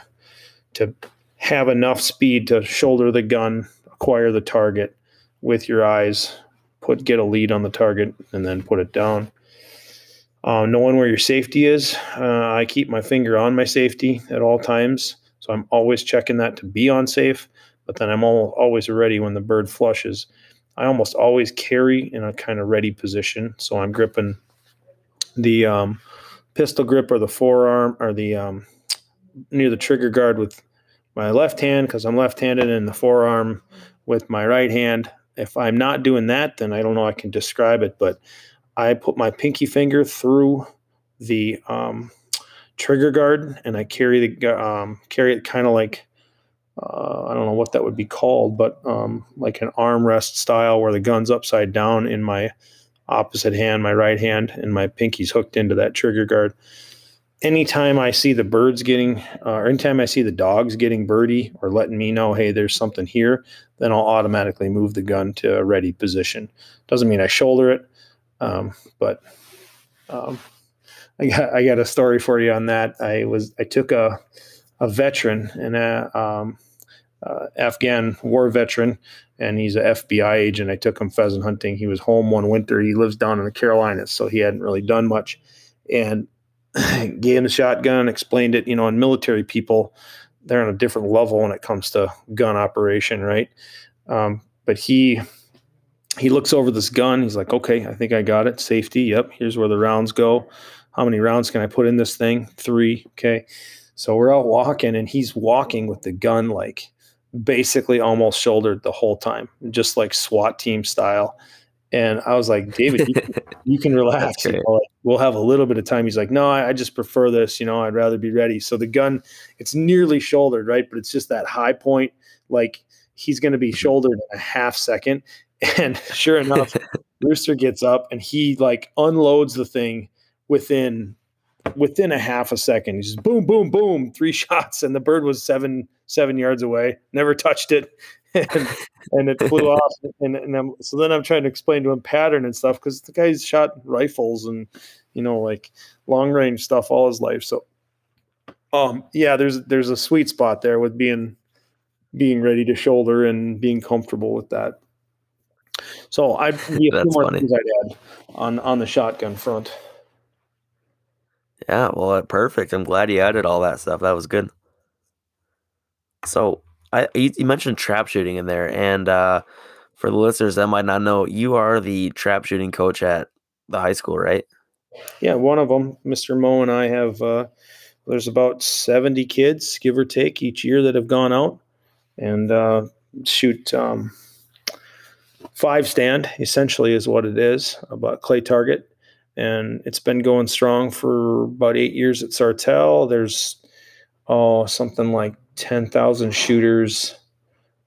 to have enough speed to shoulder the gun acquire the target with your eyes put get a lead on the target and then put it down uh, knowing where your safety is, uh, I keep my finger on my safety at all times. So I'm always checking that to be on safe, but then I'm all, always ready when the bird flushes. I almost always carry in a kind of ready position. So I'm gripping the um, pistol grip or the forearm or the um, near the trigger guard with my left hand because I'm left handed and the forearm with my right hand. If I'm not doing that, then I don't know I can describe it, but I put my pinky finger through the um, trigger guard and I carry the um, carry it kind of like uh, I don't know what that would be called, but um, like an armrest style where the gun's upside down in my opposite hand, my right hand, and my pinky's hooked into that trigger guard. Anytime I see the birds getting, uh, or anytime I see the dogs getting birdie or letting me know, hey, there's something here, then I'll automatically move the gun to a ready position. Doesn't mean I shoulder it. Um, but um, I got I got a story for you on that. I was I took a a veteran and a um, uh, Afghan war veteran, and he's an FBI agent. I took him pheasant hunting. He was home one winter. He lives down in the Carolinas, so he hadn't really done much. And gave him the shotgun, explained it. You know, and military people, they're on a different level when it comes to gun operation, right? Um, but he he looks over this gun. He's like, okay, I think I got it. Safety. Yep. Here's where the rounds go. How many rounds can I put in this thing? Three. Okay. So we're out walking, and he's walking with the gun like basically almost shouldered the whole time, just like SWAT team style. And I was like, David, you, can, you can relax. You know, like, we'll have a little bit of time. He's like, no, I, I, just prefer this. You know, I'd rather be ready. So the gun, it's nearly shouldered, right? But it's just that high point. Like he's going to be mm-hmm. shouldered in a half second. And sure enough, Rooster gets up and he like unloads the thing within within a half a second. He's just boom, boom, boom, three shots, and the bird was seven seven yards away. Never touched it, and, and it flew off. And, and so then I'm trying to explain to him pattern and stuff because the guy's shot rifles and you know like long range stuff all his life. So, um, yeah, there's there's a sweet spot there with being being ready to shoulder and being comfortable with that. So I a few more funny. things I'd add on on the shotgun front. Yeah, well, perfect. I'm glad you added all that stuff. That was good. So, I you, you mentioned trap shooting in there, and uh, for the listeners that might not know, you are the trap shooting coach at the high school, right? Yeah, one of them, Mr. Moe, and I have. Uh, there's about 70 kids, give or take, each year that have gone out and uh, shoot um, five stand. Essentially, is what it is about clay target and it's been going strong for about eight years at Sartell. There's oh something like ten thousand shooters.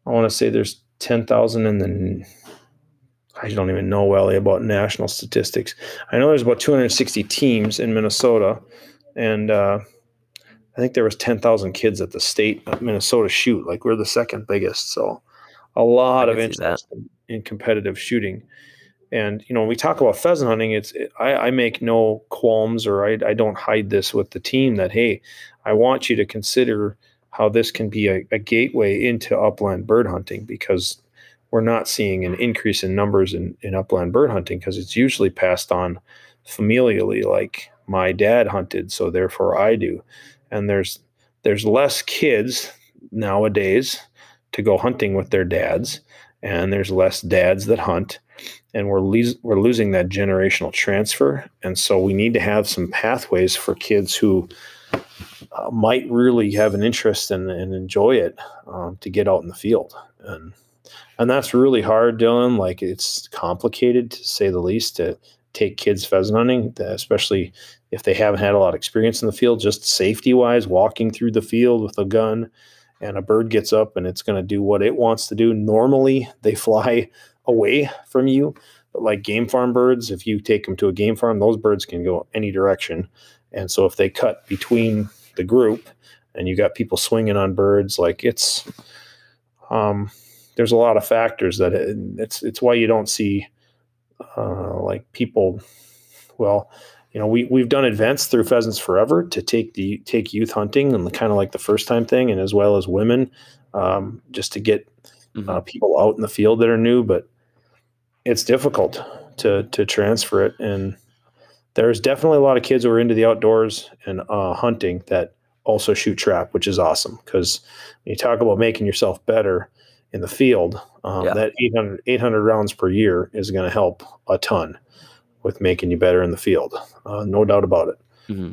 I want to say there's ten thousand in the. I don't even know well about national statistics. I know there's about 260 teams in Minnesota, and uh, I think there was 10,000 kids at the state Minnesota shoot. Like we're the second biggest, so a lot of interest in, in competitive shooting. And you know, when we talk about pheasant hunting, it's it, I, I, make no qualms, or I, I, don't hide this with the team that hey, I want you to consider how this can be a, a gateway into upland bird hunting because we're not seeing an increase in numbers in, in upland bird hunting because it's usually passed on familially, like my dad hunted, so therefore I do. And there's there's less kids nowadays to go hunting with their dads, and there's less dads that hunt and we're le- we're losing that generational transfer and so we need to have some pathways for kids who uh, might really have an interest in, and enjoy it um, to get out in the field. And and that's really hard dylan like it's complicated to say the least to take kids pheasant hunting especially if they haven't had a lot of experience in the field just safety wise walking through the field with a gun and a bird gets up and it's going to do what it wants to do normally they fly away from you. But like game farm birds, if you take them to a game farm, those birds can go any direction. And so if they cut between the group and you got people swinging on birds, like it's, um, there's a lot of factors that it, it's, it's why you don't see, uh, like people, well, you know, we, we've done events through Pheasants Forever to take the take youth hunting and kind of like the first time thing, and as well as women, um, just to get mm-hmm. uh, people out in the field that are new. But it's difficult to to transfer it and there's definitely a lot of kids who are into the outdoors and uh, hunting that also shoot trap which is awesome because when you talk about making yourself better in the field um, yeah. that 800, 800 rounds per year is going to help a ton with making you better in the field uh, no doubt about it mm-hmm.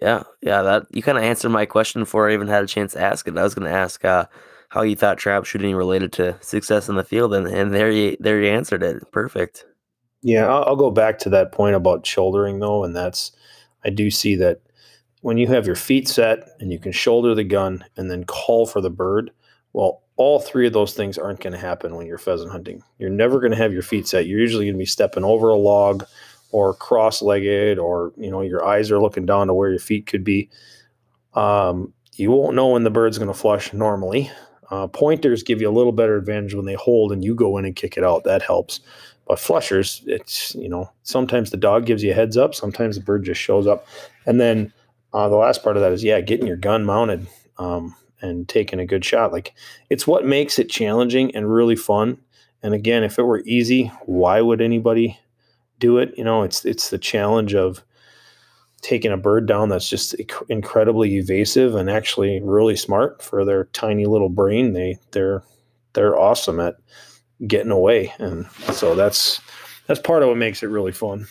yeah yeah that you kind of answered my question before i even had a chance to ask it i was going to ask uh, how you thought trap shooting related to success in the field, and, and there you there you answered it. Perfect. Yeah, I'll, I'll go back to that point about shouldering though, and that's I do see that when you have your feet set and you can shoulder the gun and then call for the bird, well, all three of those things aren't going to happen when you're pheasant hunting. You're never going to have your feet set. You're usually going to be stepping over a log or cross-legged, or you know your eyes are looking down to where your feet could be. Um, you won't know when the bird's going to flush normally uh, pointers give you a little better advantage when they hold and you go in and kick it out. That helps. But flushers, it's, you know, sometimes the dog gives you a heads up, sometimes the bird just shows up. And then uh, the last part of that is, yeah, getting your gun mounted um, and taking a good shot. Like it's what makes it challenging and really fun. And again, if it were easy, why would anybody do it? You know, it's it's the challenge of taking a bird down that's just incredibly evasive and actually really smart for their tiny little brain. They they're they're awesome at getting away, and so that's that's part of what makes it really fun.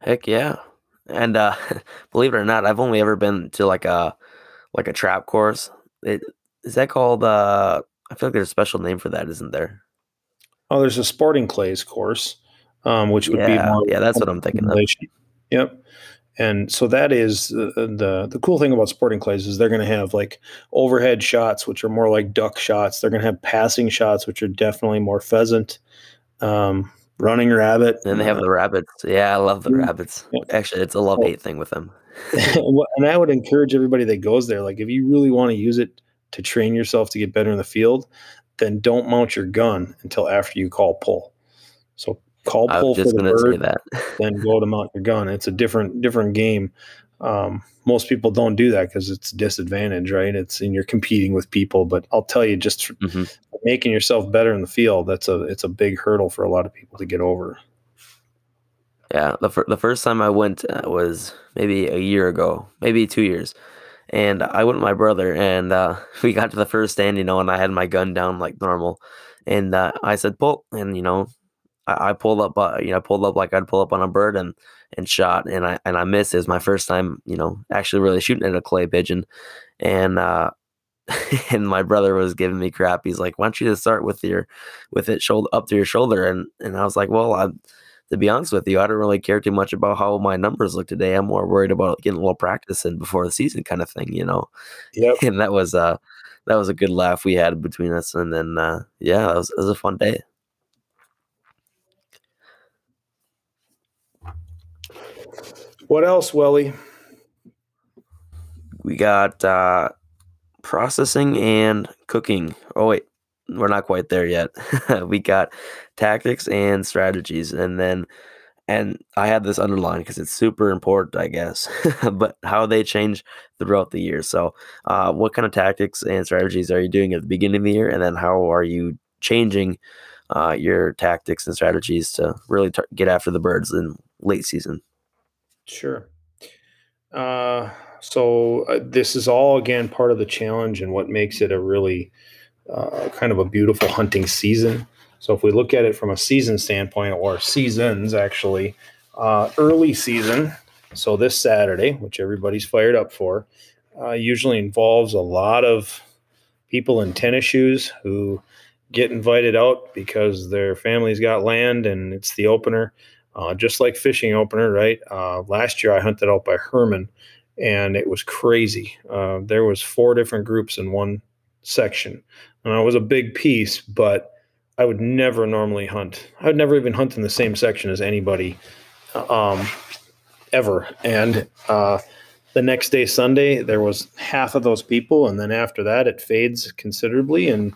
Heck yeah. And uh believe it or not, I've only ever been to like a like a trap course. It is that called uh I feel like there's a special name for that, isn't there? Oh, there's a sporting clays course, um, which would yeah, be more yeah, that's what I'm thinking of. Yep. And so that is the, the the cool thing about sporting clays is they're going to have like overhead shots, which are more like duck shots. They're going to have passing shots, which are definitely more pheasant. Um, running rabbit. And they have the rabbits. Yeah, I love the rabbits. Actually, it's a love hate thing with them. and I would encourage everybody that goes there, like if you really want to use it to train yourself to get better in the field, then don't mount your gun until after you call pull. So call pull for the bird, then go to mount your gun. It's a different different game. Um, most people don't do that because it's disadvantage, right? It's and you're competing with people. But I'll tell you, just mm-hmm. Making yourself better in the field that's a it's a big hurdle for a lot of people to get over. Yeah, the fir- the first time I went uh, was maybe a year ago, maybe two years, and I went with my brother, and uh, we got to the first stand, you know, and I had my gun down like normal, and uh, I said pull, and you know, I, I pulled up, uh, you know, I pulled up like I'd pull up on a bird, and and shot, and I and I missed. It was my first time, you know, actually really shooting at a clay pigeon, and uh, and my brother was giving me crap. He's like, "Why don't you just start with your with it shoulder up to your shoulder?" And and I was like, "Well, I." To be honest with you, I don't really care too much about how my numbers look today. I'm more worried about getting a little practice in before the season, kind of thing, you know. Yep. And that was uh that was a good laugh we had between us, and then uh, yeah, it was, it was a fun day. What else, Welly? We got uh, processing and cooking. Oh wait, we're not quite there yet. we got tactics and strategies, and then and I had this underlined because it's super important, I guess. but how they change throughout the year. So, uh, what kind of tactics and strategies are you doing at the beginning of the year, and then how are you changing uh, your tactics and strategies to really t- get after the birds in late season? Sure. Uh, so uh, this is all again part of the challenge and what makes it a really uh, kind of a beautiful hunting season. So if we look at it from a season standpoint, or seasons actually, uh, early season. So this Saturday, which everybody's fired up for, uh, usually involves a lot of people in tennis shoes who get invited out because their family's got land and it's the opener uh, just like fishing opener, right? Uh, last year I hunted out by Herman, and it was crazy. Uh, there was four different groups in one section, and it was a big piece, but I would never normally hunt. I would never even hunt in the same section as anybody, um, ever. And uh, the next day, Sunday, there was half of those people, and then after that, it fades considerably, and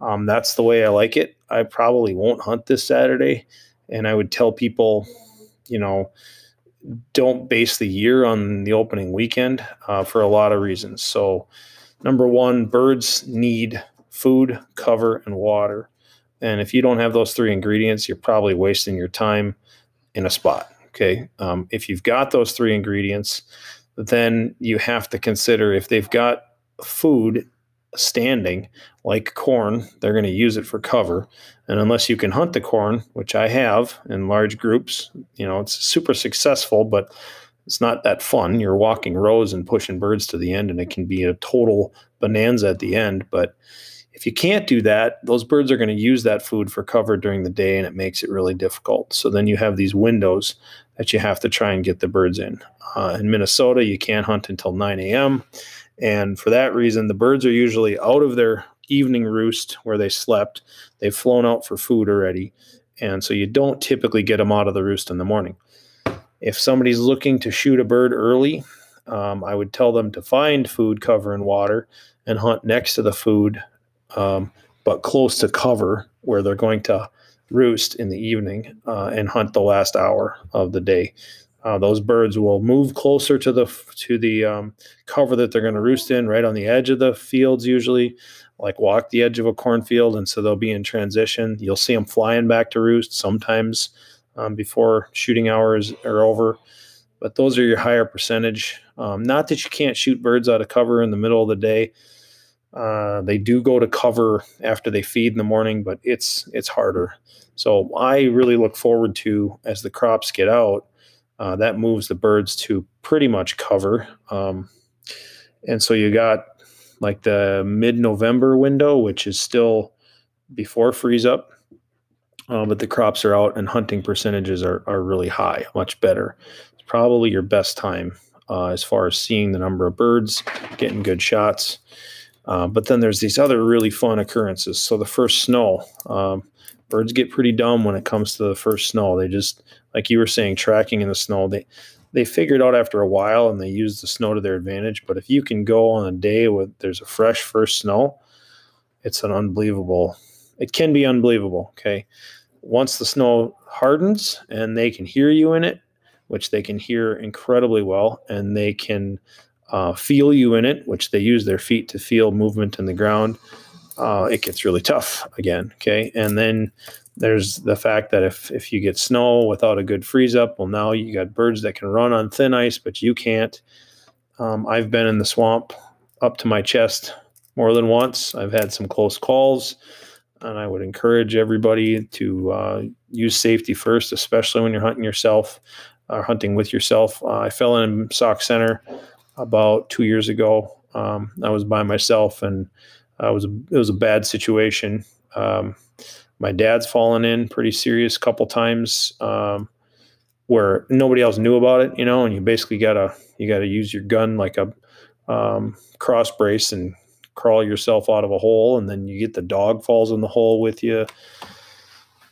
um, that's the way I like it. I probably won't hunt this Saturday and I would tell people, you know, don't base the year on the opening weekend uh, for a lot of reasons. So, number one, birds need food, cover, and water. And if you don't have those three ingredients, you're probably wasting your time in a spot. Okay. Um, if you've got those three ingredients, then you have to consider if they've got food standing like corn, they're going to use it for cover. And unless you can hunt the corn, which I have in large groups, you know, it's super successful, but it's not that fun. You're walking rows and pushing birds to the end, and it can be a total bonanza at the end. But if you can't do that, those birds are going to use that food for cover during the day, and it makes it really difficult. So then you have these windows that you have to try and get the birds in. Uh, in Minnesota, you can't hunt until 9 a.m. And for that reason, the birds are usually out of their evening roost where they slept. They've flown out for food already. And so you don't typically get them out of the roost in the morning. If somebody's looking to shoot a bird early, um, I would tell them to find food, cover, and water and hunt next to the food, um, but close to cover where they're going to roost in the evening uh, and hunt the last hour of the day. Uh, those birds will move closer to the to the um, cover that they're going to roost in, right on the edge of the fields, usually, like walk the edge of a cornfield, and so they'll be in transition. You'll see them flying back to roost. Sometimes um, before shooting hours are over. But those are your higher percentage. Um, not that you can't shoot birds out of cover in the middle of the day. Uh, they do go to cover after they feed in the morning, but it's it's harder. So I really look forward to as the crops get out. Uh, that moves the birds to pretty much cover. Um, and so you got like the mid November window, which is still before freeze up, uh, but the crops are out and hunting percentages are, are really high, much better. It's probably your best time uh, as far as seeing the number of birds, getting good shots. Uh, but then there's these other really fun occurrences. So the first snow, um, birds get pretty dumb when it comes to the first snow. They just, like you were saying, tracking in the snow. They they figured out after a while and they use the snow to their advantage. But if you can go on a day with there's a fresh first snow, it's an unbelievable. It can be unbelievable. Okay, once the snow hardens and they can hear you in it, which they can hear incredibly well, and they can uh, feel you in it, which they use their feet to feel movement in the ground. Uh, it gets really tough again. Okay, and then there's the fact that if if you get snow without a good freeze up, well, now you got birds that can run on thin ice, but you can't. Um, I've been in the swamp up to my chest more than once. I've had some close calls, and I would encourage everybody to uh, use safety first, especially when you're hunting yourself or hunting with yourself. Uh, I fell in Sauk Centre about two years ago. Um, I was by myself, and uh, it was a, it was a bad situation. Um, my dad's fallen in pretty serious couple times um, where nobody else knew about it, you know, and you basically gotta you gotta use your gun like a um, cross brace and crawl yourself out of a hole, and then you get the dog falls in the hole with you.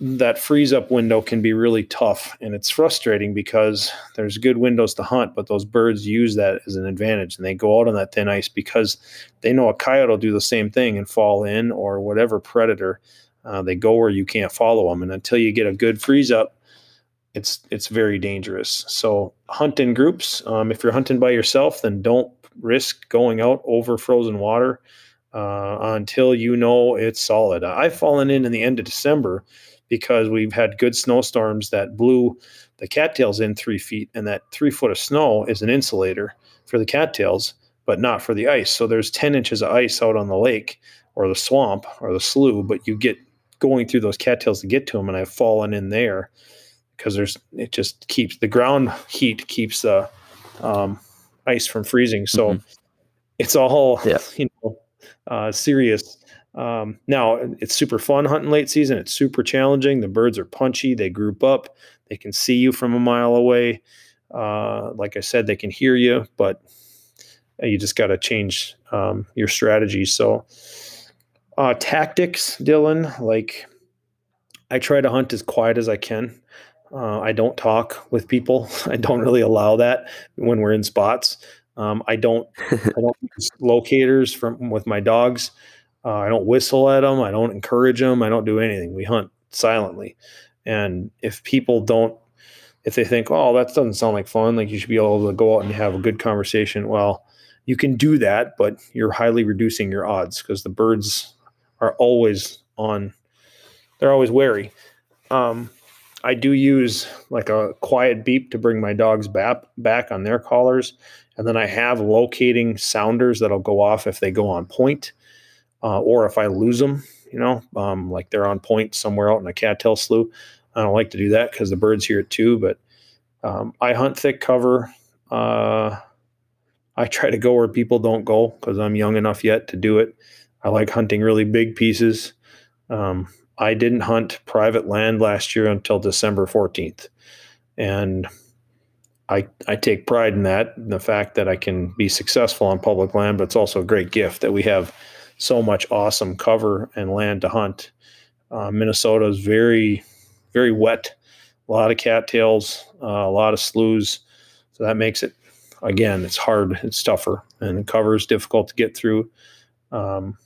That freeze up window can be really tough, and it's frustrating because there's good windows to hunt, but those birds use that as an advantage, and they go out on that thin ice because they know a coyote will do the same thing and fall in, or whatever predator uh, they go where you can't follow them, and until you get a good freeze up, it's it's very dangerous. So hunt in groups. Um, if you're hunting by yourself, then don't risk going out over frozen water uh, until you know it's solid. I've fallen in in the end of December because we've had good snowstorms that blew the cattails in three feet, and that three foot of snow is an insulator for the cattails, but not for the ice. So there's 10 inches of ice out on the lake or the swamp or the slough, but you get going through those cattails to get to them, and I've fallen in there because there's it just keeps the ground heat keeps the um, ice from freezing. So mm-hmm. it's all yeah. you know uh, serious. Um, now it's super fun hunting late season. It's super challenging. The birds are punchy. They group up. They can see you from a mile away. Uh, like I said, they can hear you, but you just got to change um, your strategy. So uh, tactics, Dylan, like I try to hunt as quiet as I can. Uh, I don't talk with people. I don't really allow that when we're in spots. Um, I don't. I don't use locators from with my dogs. Uh, I don't whistle at them. I don't encourage them. I don't do anything. We hunt silently. And if people don't, if they think, "Oh, that doesn't sound like fun," like you should be able to go out and have a good conversation. Well, you can do that, but you're highly reducing your odds because the birds are always on they're always wary um, i do use like a quiet beep to bring my dogs back back on their collars and then i have locating sounders that'll go off if they go on point uh, or if i lose them you know um, like they're on point somewhere out in a cattail slough i don't like to do that because the birds hear it too but um, i hunt thick cover uh, i try to go where people don't go because i'm young enough yet to do it I like hunting really big pieces. Um, I didn't hunt private land last year until December 14th. And I, I take pride in that, the fact that I can be successful on public land, but it's also a great gift that we have so much awesome cover and land to hunt. Uh, Minnesota is very, very wet, a lot of cattails, uh, a lot of sloughs. So that makes it, again, it's hard, it's tougher, and cover is difficult to get through. Um,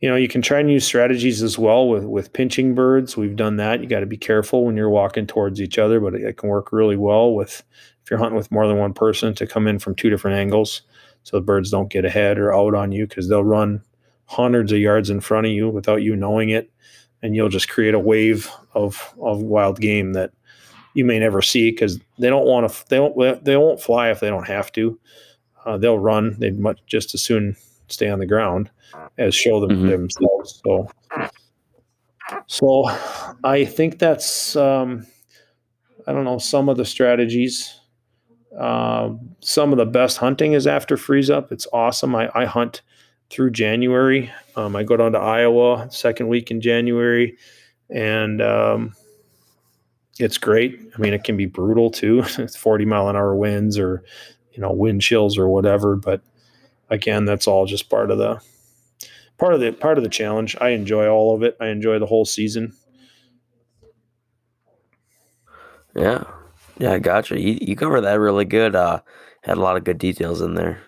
you know you can try use strategies as well with with pinching birds we've done that you got to be careful when you're walking towards each other but it, it, can work really well with if you're hunting with more than one person to come in from two different angles so the birds don't get ahead or out on you because they'll run hundreds of yards in front of you without you knowing it and you'll just create a wave of of wild game that you may never see because they don't want to. They won't. They won't fly if they don't have to. Uh, they'll run. They'd much just as soon stay on the ground as show them mm-hmm. themselves. So, so I think that's um, I don't know some of the strategies. Uh, some of the best hunting is after freeze up. It's awesome. I, I hunt through January. Um, I go down to Iowa second week in January, and um, it's great. I mean, it can be brutal too. it's 40 mile an hour winds or, you know, wind chills or whatever. But again, that's all just part of the part of the part of the challenge. I enjoy all of it. I enjoy the whole season. Yeah. Yeah, gotcha. You you cover that really good. Uh had a lot of good details in there.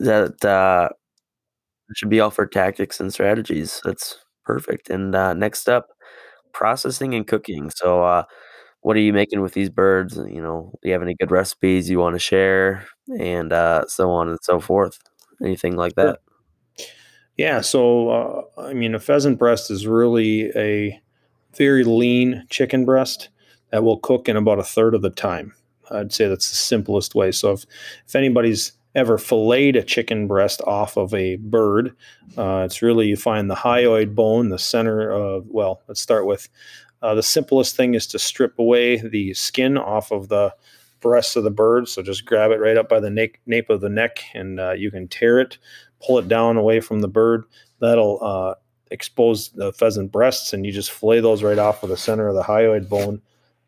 That uh should be all for tactics and strategies. That's perfect. And uh next up, processing and cooking. So, uh, what are you making with these birds? You know, do you have any good recipes you want to share, and uh, so on and so forth? Anything like that? Yeah. So, uh, I mean, a pheasant breast is really a very lean chicken breast that will cook in about a third of the time. I'd say that's the simplest way. So, if if anybody's ever filleted a chicken breast off of a bird. Uh, it's really you find the hyoid bone, the center of, well, let's start with uh, the simplest thing is to strip away the skin off of the breast of the bird. So just grab it right up by the nape, nape of the neck and uh, you can tear it, pull it down away from the bird. That'll expose the pheasant breasts and you just fillet those right off of the center of the hyoid bone.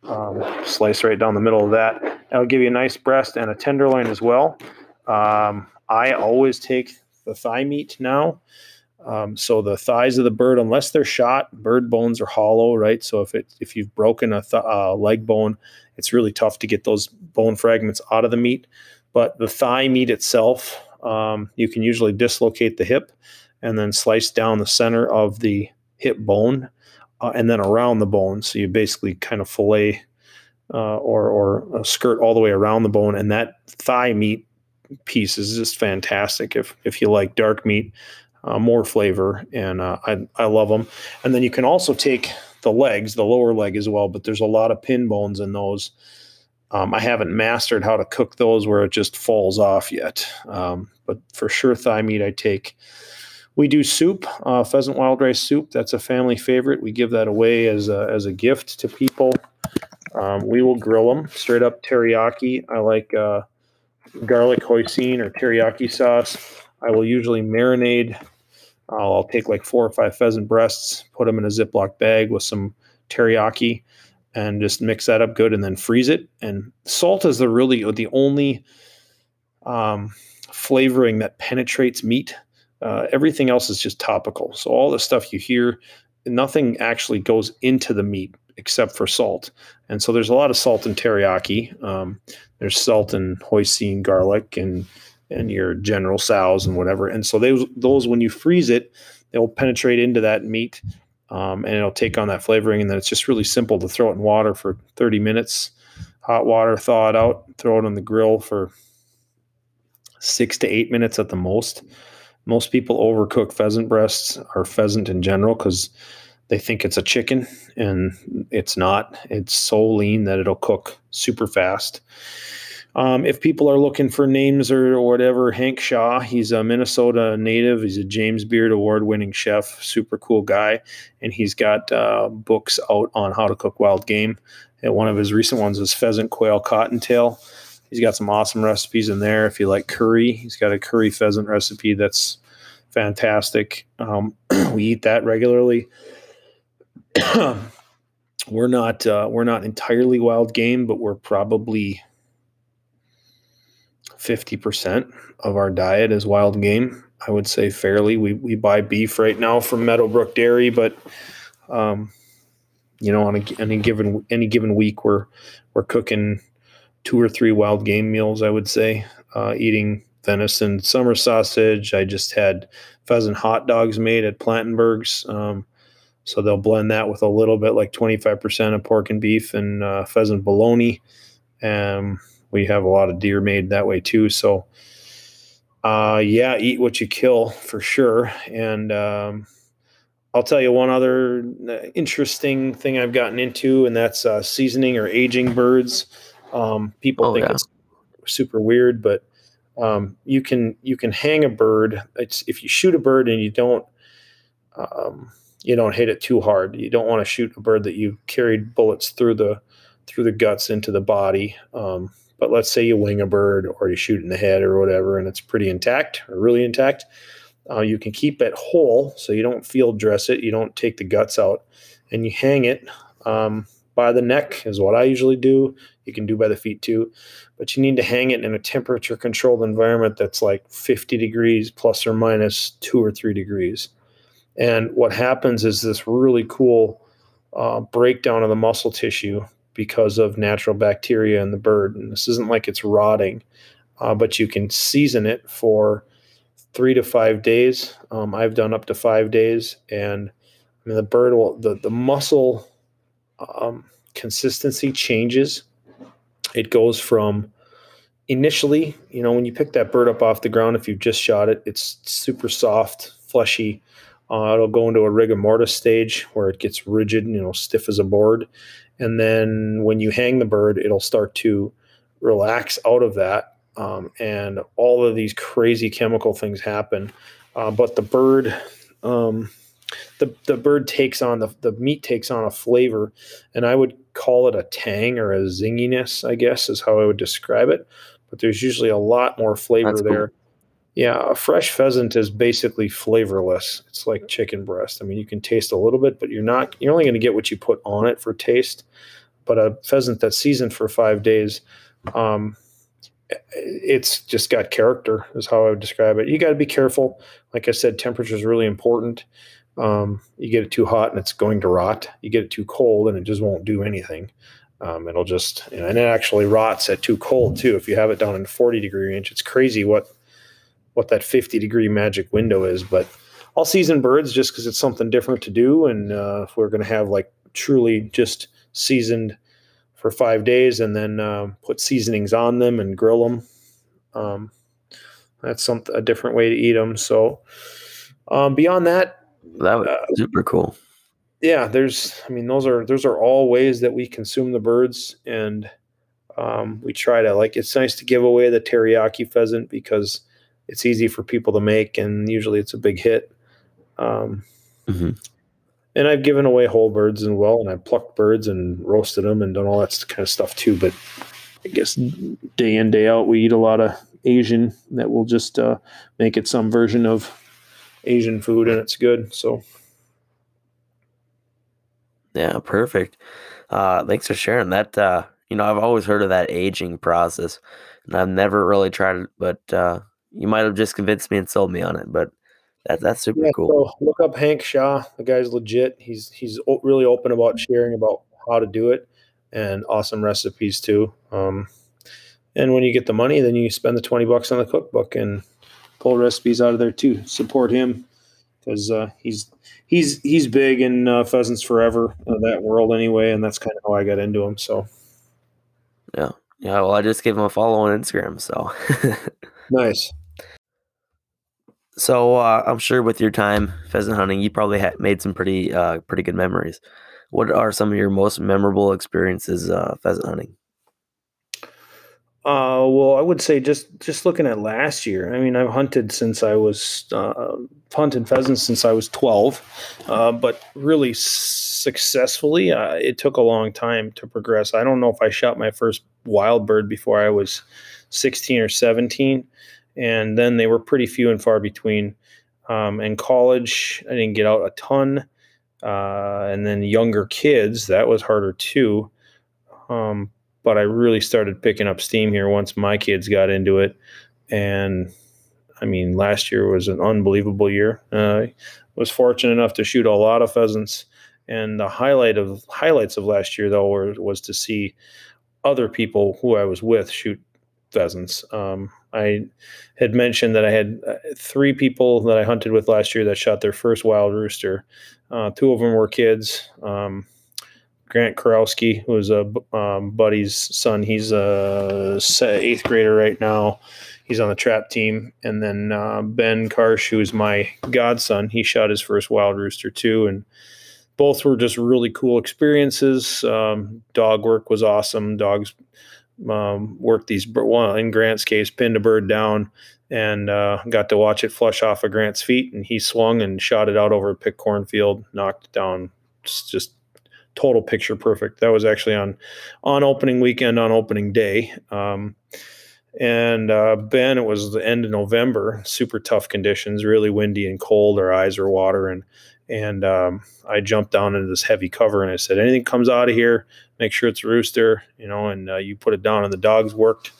Um, slice right down the middle of that. That'll give you a nice breast and a tenderloin as well. Um, I always take the thigh meat now. Um, so the thighs of the bird, unless they're shot, bird bones are hollow, right? So if it if you've broken a th- uh, leg bone, it's really tough to get those bone fragments out of the meat. But the thigh meat itself, um, you can usually dislocate the hip and then slice down the center of the hip bone uh, and then around the bone. So you basically kind of fillet uh, or or skirt all the way around the bone, and that thigh meat piece is just fantastic. If if you like dark meat, uh, more flavor, and uh, I I love them. And then you can also take the legs, the lower leg as well. But there's a lot of pin bones in those. Um, I haven't mastered how to cook those where it just falls off yet. Um, but for sure, thigh meat I take. We do soup, uh, pheasant wild rice soup. That's a family favorite. We give that away as a, as a gift to people. Um, we will grill them straight up teriyaki. I like uh, garlic hoisin or teriyaki sauce. I will usually marinate. I'll, I'll take like four or five pheasant breasts, put them in a Ziploc bag with some teriyaki, and just mix that up good, and then freeze it. And salt is the really the only um, flavoring that penetrates meat. Uh, everything else is just topical. So all the stuff you hear, nothing actually goes into the meat except for salt. And so there's a lot of salt in teriyaki. Um, there's salt in hoisin garlic and and your General Tso's and whatever. And so those those when you freeze it, they'll penetrate into that meat um, and it'll take on that flavoring. And then it's just really simple to throw it in water for 30 minutes, hot water, thaw it out, throw it on the grill for six to eight minutes at the most. Most people overcook pheasant breasts or pheasant in general because they think it's a chicken and it's not. It's so lean that it'll cook super fast. Um, if people are looking for names or, or, whatever, Hank Shaw, he's a Minnesota native. He's a James Beard Award winning chef, super cool guy. And he's got uh, books out on how to cook wild game. And one of his recent ones is pheasant, quail, cottontail. He's got some awesome recipes in there. If you like curry, he's got a curry pheasant recipe that's fantastic. Um, we eat that regularly. we're not uh, we're not entirely wild game, but we're probably fifty percent of our diet is wild game. I would say fairly. We we buy beef right now from Meadowbrook Dairy, but um, you know, on a, any given any given week, we're we're cooking two or three wild game meals. I would say, uh, eating venison, summer sausage. I just had pheasant hot dogs made at Plantenberg's. Um, so they'll blend that with a little bit, like 25% of pork and beef and uh, pheasant bologna. Um, we have a lot of deer made that way too. So Uh, yeah, eat what you kill for sure. And um, I'll tell you one other uh, interesting thing I've gotten into, and that's uh, seasoning or aging birds. Um, people Oh, think yeah. it's super weird, but um, you can you can hang a bird. It's if you shoot a bird and you don't um, you don't hit it too hard. You don't want to shoot a bird that you carried bullets through the through the guts into the body. Um, but let's say you wing a bird or you shoot in the head or whatever, and it's pretty intact or really intact. Uh, you can keep it whole, so you don't field dress it. You don't take the guts out, and you hang it um, by the neck is what I usually do. You can do by the feet too, but you need to hang it in a temperature controlled environment that's like 50 degrees plus or minus two or three degrees. And what happens is this really cool uh, breakdown of the muscle tissue because of natural bacteria in the bird. And this isn't like it's rotting, uh, but you can season it for three to five days. Um, I've done up to five days, and I mean the bird will the the muscle um, consistency changes. It goes from initially, you know, when you pick that bird up off the ground, if you've just shot it, it's super soft, fleshy. Uh, it'll go into a rigor mortis stage where it gets rigid, you know, stiff as a board. And then when you hang the bird, it'll start to relax out of that. Um, and all of these crazy chemical things happen. Uh, but the bird, um, the, the bird takes on the, the meat takes on a flavor, and I would call it a tang or a zinginess, I guess is how I would describe it. But there's usually a lot more flavor That's cool. there. Yeah, a fresh pheasant is basically flavorless. It's like chicken breast. I mean, you can taste a little bit, but you're not you're only going to get what you put on it for taste. But a pheasant that's seasoned for five days, um, it's just got character, is how I would describe it. You got to be careful. Like I said, temperature is really important. Um, you get it too hot and it's going to rot. You get it too cold and it just won't do anything. Um, it'll just, and it actually rots at too cold too. If you have it down in 40 degree range, it's crazy what what that 50 degree magic window is. But I'll season birds just because it's something different to do. And uh, if we're going to have like truly just seasoned for five days and then uh, put seasonings on them and grill them, um, that's some a different way to eat them. So um, beyond that, That was Uh, super cool. yeah, there's I mean those are those are all ways that we consume the birds and um, we try to like it's nice to give away the teriyaki pheasant because it's easy for people to make and usually it's a big hit. Um, Mhm. And I've given away whole birds as well, and I've plucked birds and roasted them and done all that kind of stuff too. But I guess day in day out, we eat a lot of Asian that will just uh, make it some version of Asian food, and it's good. So Yeah, perfect. Uh, thanks for sharing that. Uh, you know, I've always heard of that aging process, and I've never really tried it. But uh, you might have just convinced me and sold me on it. But that that's super Yeah, cool. so look up Hank Shaw. The guy's legit. He's he's really open about sharing about how to do it and awesome recipes too. Um, and when you get the money, then you spend the twenty bucks on the cookbook and pull recipes out of there too. Support him because uh, he's he's he's big in uh, pheasants forever uh, that world anyway, and that's kind of how I got into him. So Yeah. Yeah. Well, I just gave him a follow on Instagram. So, nice. so uh, I'm sure with your time pheasant hunting, you probably ha- made some pretty uh, pretty good memories. What are some of your most memorable experiences uh, pheasant hunting? Uh, well, I would say just just looking at last year. I mean, I've hunted since I was uh, hunted pheasants since I was twelve, uh, but really successfully. Uh, it took a long time to progress. I don't know if I shot my first wild bird before I was sixteen or seventeen, and then they were pretty few and far between. Um, in college, I didn't get out a ton, uh, and then younger kids that was harder too. Um, but I really started picking up steam here once my kids got into it. And I mean, last year was an unbelievable year. Uh, was fortunate enough to shoot a lot of pheasants. And the highlight of highlights of last year, though, were, was to see other people who I was with shoot pheasants. Um, I had mentioned that I had uh, three people that I hunted with last year that shot their first wild rooster. Uh, two of them were kids. Um, Grant Karowski, who is a um, buddy's son. He's a eighth grader right now. he's on the trap team. And then uh, Ben Karsh, who's my godson, he shot his first wild rooster too. And both were just really cool experiences. Um, dog work was awesome. Dogs um, worked these, well, in Grant's case, pinned a bird down and uh, got to watch it flush off of Grant's feet. And he swung and shot it out over a pick cornfield, knocked it down. Just total picture perfect. That was actually on on opening weekend on opening day. Um, and uh, Ben, it was the end of November, super tough conditions, really windy and cold. Our eyes were watering, and um, I jumped down into this heavy cover and I said, "Anything comes out of here, make sure it's a rooster, you know." And uh, you put it down, and the dogs worked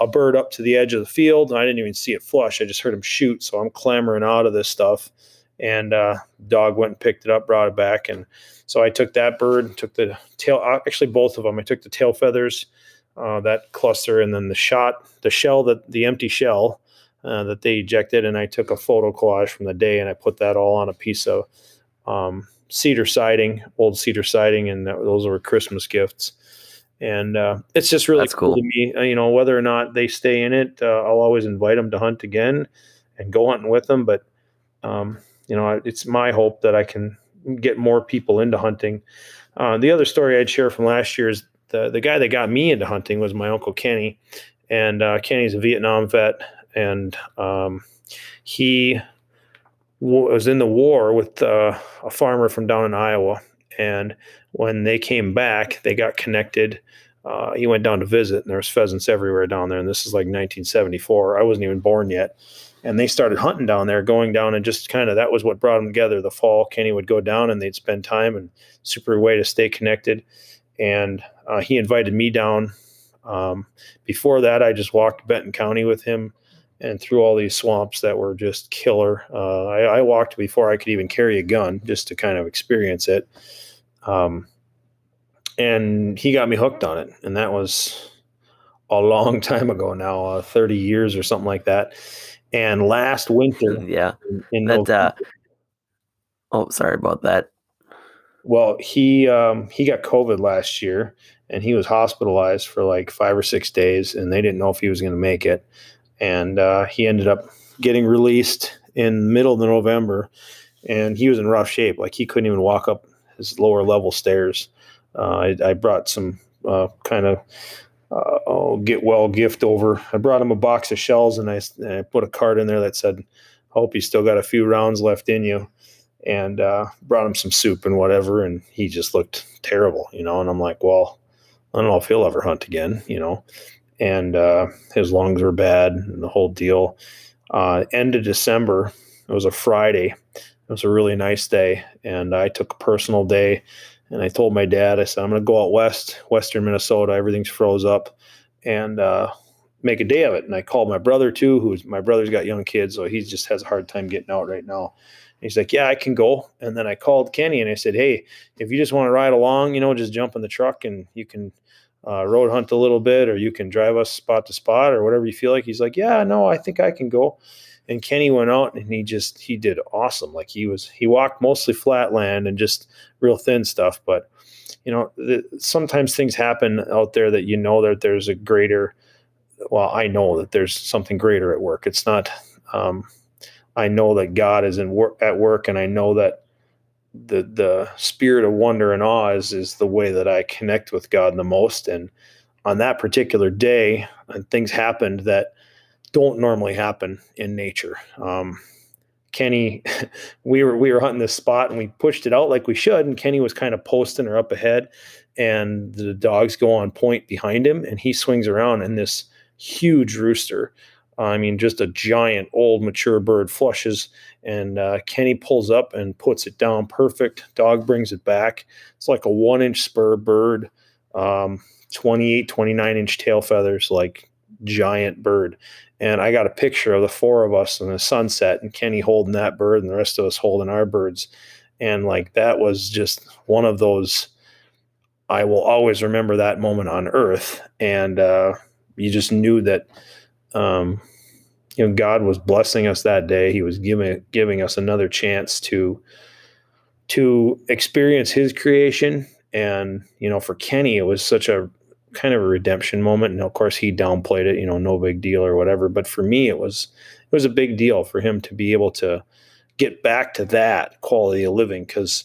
a bird up to the edge of the field, and I didn't even see it flush. I just heard him shoot, so I'm clambering out of this stuff, and uh, dog went and picked it up, brought it back, and so I took that bird, took the tail, uh, actually both of them. I took the tail feathers, uh, that cluster, and then the shot, the shell that the empty shell uh, that they ejected, and I took a photo collage from the day, and I put that all on a piece of um, cedar siding, old cedar siding, and that, those were Christmas gifts. And uh, it's just really cool. cool. to me. Uh, you know, whether or not they stay in it, uh, I'll always invite them to hunt again and go hunting with them. But um, you know, it's my hope that I can get more people into hunting. Uh, the other story I'd share from last year is the the guy that got me into hunting was my uncle Kenny, and uh, Kenny's a Vietnam vet, and um, he w- was in the war with uh, a farmer from down in Iowa, and when they came back, they got connected. Uh, he went down to visit, and there was pheasants everywhere down there. And this is like 1974. I wasn't even born yet and they started hunting down there, going down and just kind of that was what brought them together. The fall, Kenny would go down and they'd spend time and super way to stay connected. And uh, he invited me down. Um, before that, I just walked Benton County with him and through all these swamps that were just killer. Uh, I, I, walked before I could even carry a gun just to kind of experience it. Um, and he got me hooked on it, and that was a long time ago now, uh, 30 years or something like that and last winter, yeah, in that, uh, oh, sorry about that. Well, he um, he got COVID last year, and he was hospitalized for like five or six days, and they didn't know if he was going to make it. And uh, he ended up getting released in middle of November, and he was in rough shape. Like he couldn't even walk up his lower level stairs. Uh, I, I, brought some uh, kind of uh, I'll get well gift over. I brought him a box of shells and I, and I put a card in there that said, "Hope you still got a few rounds left in you." And uh, brought him some soup and whatever, and he just looked terrible, you know. And I'm like, well, I don't know if he'll ever hunt again, you know. And uh, his lungs were bad, and the whole deal. Uh, end of December, it was a Friday. It was a really nice day, and I took a personal day and I told my dad, I said, I'm going to go out west, western Minnesota. Everything's froze up, and uh, make a day of it. And I called my brother too, who's my brother's got young kids, so he just has a hard time getting out right now. And he's like, Yeah, I can go. And then I called Kenny and I said, Hey, if you just want to ride along, you know, just jump in the truck and you can uh, road hunt a little bit, or you can drive us spot to spot, or whatever you feel like. He's like, Yeah, no, I think I can go and Kenny went out and he just he did awesome. Like he was he walked mostly flat land and just real thin stuff, but you know sometimes things happen out there that you know that there's a greater. Well, I know that there's something greater at work. It's not. Um, I know that God is in work at work, and I know that the the spirit of wonder and awe is is the way that I connect with God the most. And on that particular day, and things happened that don't normally happen in nature. Um, Kenny, we were we were hunting this spot and we pushed it out like we should, and Kenny was kind of posting her up ahead, and the dogs go on point behind him, and he swings around, and this huge rooster, I mean, just a giant old mature bird flushes, and uh, Kenny pulls up and puts it down perfect. Dog brings it back. It's like a one inch spur bird, um, 28, 29 inch tail feathers, like giant bird. And I got a picture of the four of us in the sunset and Kenny holding that bird and the rest of us holding our birds. And like that was just one of those, I will always remember that moment on earth. And uh, you just knew that, um, you know, God was blessing us that day. He was giving giving us another chance to to experience His creation. And you know, for Kenny, it was such a kind of a redemption moment. And of course, he downplayed it, you know, no big deal or whatever. But for me, it was it was a big deal for him to be able to get back to that quality of living because.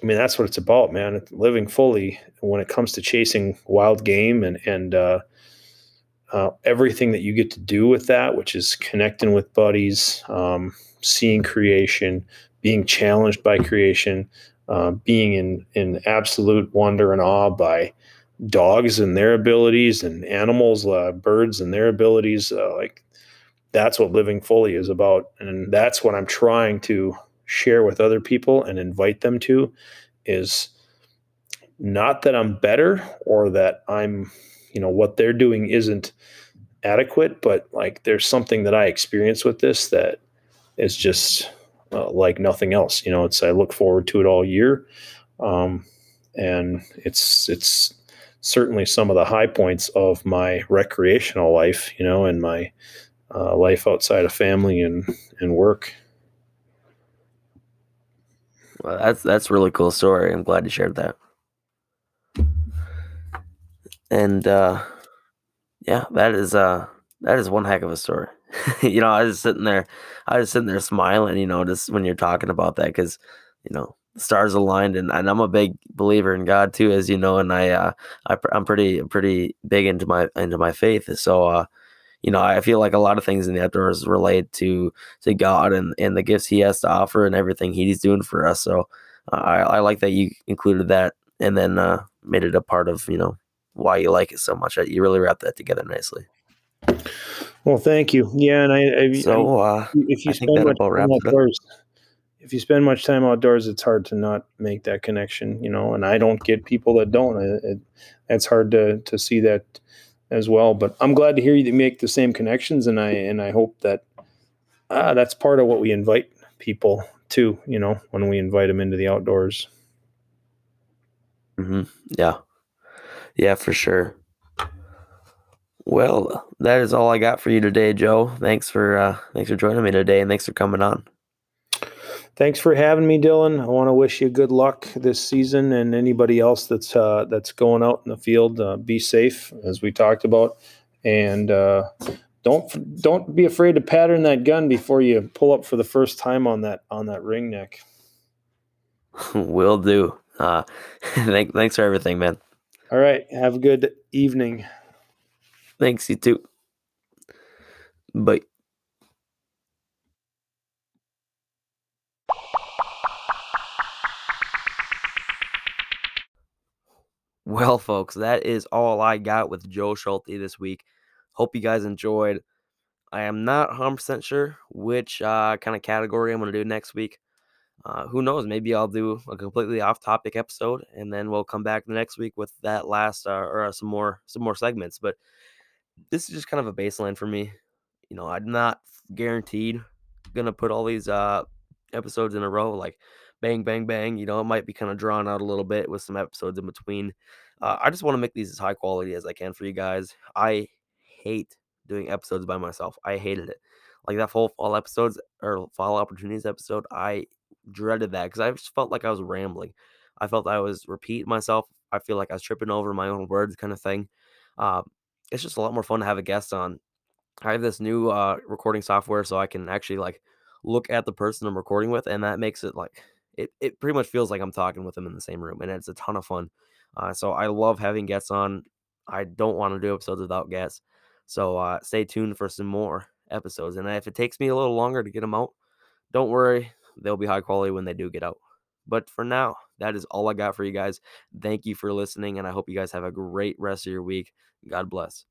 I mean, that's what it's about, man. Living fully when it comes to chasing wild game and and uh, uh, everything that you get to do with that, which is connecting with buddies, um, seeing creation, being challenged by creation, uh, being in in absolute wonder and awe by dogs and their abilities and animals, uh, birds and their abilities. Uh, like that's what living fully is about, and that's what I'm trying to share with other people and invite them to. Is not that I'm better or that I'm, you know, what they're doing isn't adequate, but like there's something that I experience with this that is just uh, like nothing else. You know, it's I look forward to it all year, um, and it's it's certainly some of the high points of my recreational life. You know, and my uh, life outside of family and and work. Well, that's that's really cool story. I'm glad you shared that. And uh, yeah, that is uh that is one heck of a story. you know, I was sitting there, I was sitting there smiling, you know, just when you're talking about that, because you know, the stars aligned, and, and I'm a big believer in God too, as you know, and I, uh, I I'm pretty pretty big into my into my faith. So, uh, you know, I feel like a lot of things in the outdoors relate to to God and and the gifts He has to offer and everything He's doing for us. So, uh, I I like that you included that and then uh, made it a part of you know why you like it so much. You really wrapped that together nicely. Well, thank you. Yeah, and I, I so uh, if you spend much time outdoors, if you spend much time outdoors, it's hard to not make that connection. You know, and I don't get people that don't. It, it, it's hard to to see that as well. But I'm glad to hear you make the same connections, and I and I hope that uh, that's part of what we invite people to. You know, when we invite them into the outdoors. Mm-hmm. Yeah, yeah, for sure. Well, that is all I got for you today, Joe. Thanks for uh, thanks for joining me today, and thanks for coming on. Thanks for having me, Dylan. I want to wish you good luck this season, and anybody else that's uh, that's going out in the field. Uh, be safe, as we talked about, and uh, don't don't be afraid to pattern that gun before you pull up for the first time on that on that ring neck. Will do. Uh, thanks for everything, man. All right. Have a good evening. Thanks, you too. Bye. Well, folks, that is all I got with Joe Schulte this week. Hope you guys enjoyed. I am not 100% sure which uh, kind of category I'm going to do next week. Uh, who knows? Maybe I'll do a completely off-topic episode, and then we'll come back the next week with that last uh, or uh, some more some more segments. But this is just kind of a baseline for me. You know, I'm not guaranteed gonna put all these uh, episodes in a row like bang bang bang. You know, it might be kind of drawn out a little bit with some episodes in between. Uh, I just want to make these as high quality as I can for you guys. I hate doing episodes by myself. I hated it. Like that full fall episodes or fall opportunities episode, I dreaded that because I just felt like I was rambling. I felt I was repeating myself. I feel like I was tripping over my own words, kind of thing. Uh, it's just a lot more fun to have a guest on. I have this new uh, recording software, so I can actually like look at the person I'm recording with, and that makes it like it. It pretty much feels like I'm talking with them in the same room, and it's a ton of fun. Uh, so I love having guests on. I don't want to do episodes without guests. So uh, stay tuned for some more episodes. And if it takes me a little longer to get them out, don't worry they'll be high quality when they do get out. But for now, that is all I got for you guys. Thank you for listening, and I hope you guys have a great rest of your week. God bless.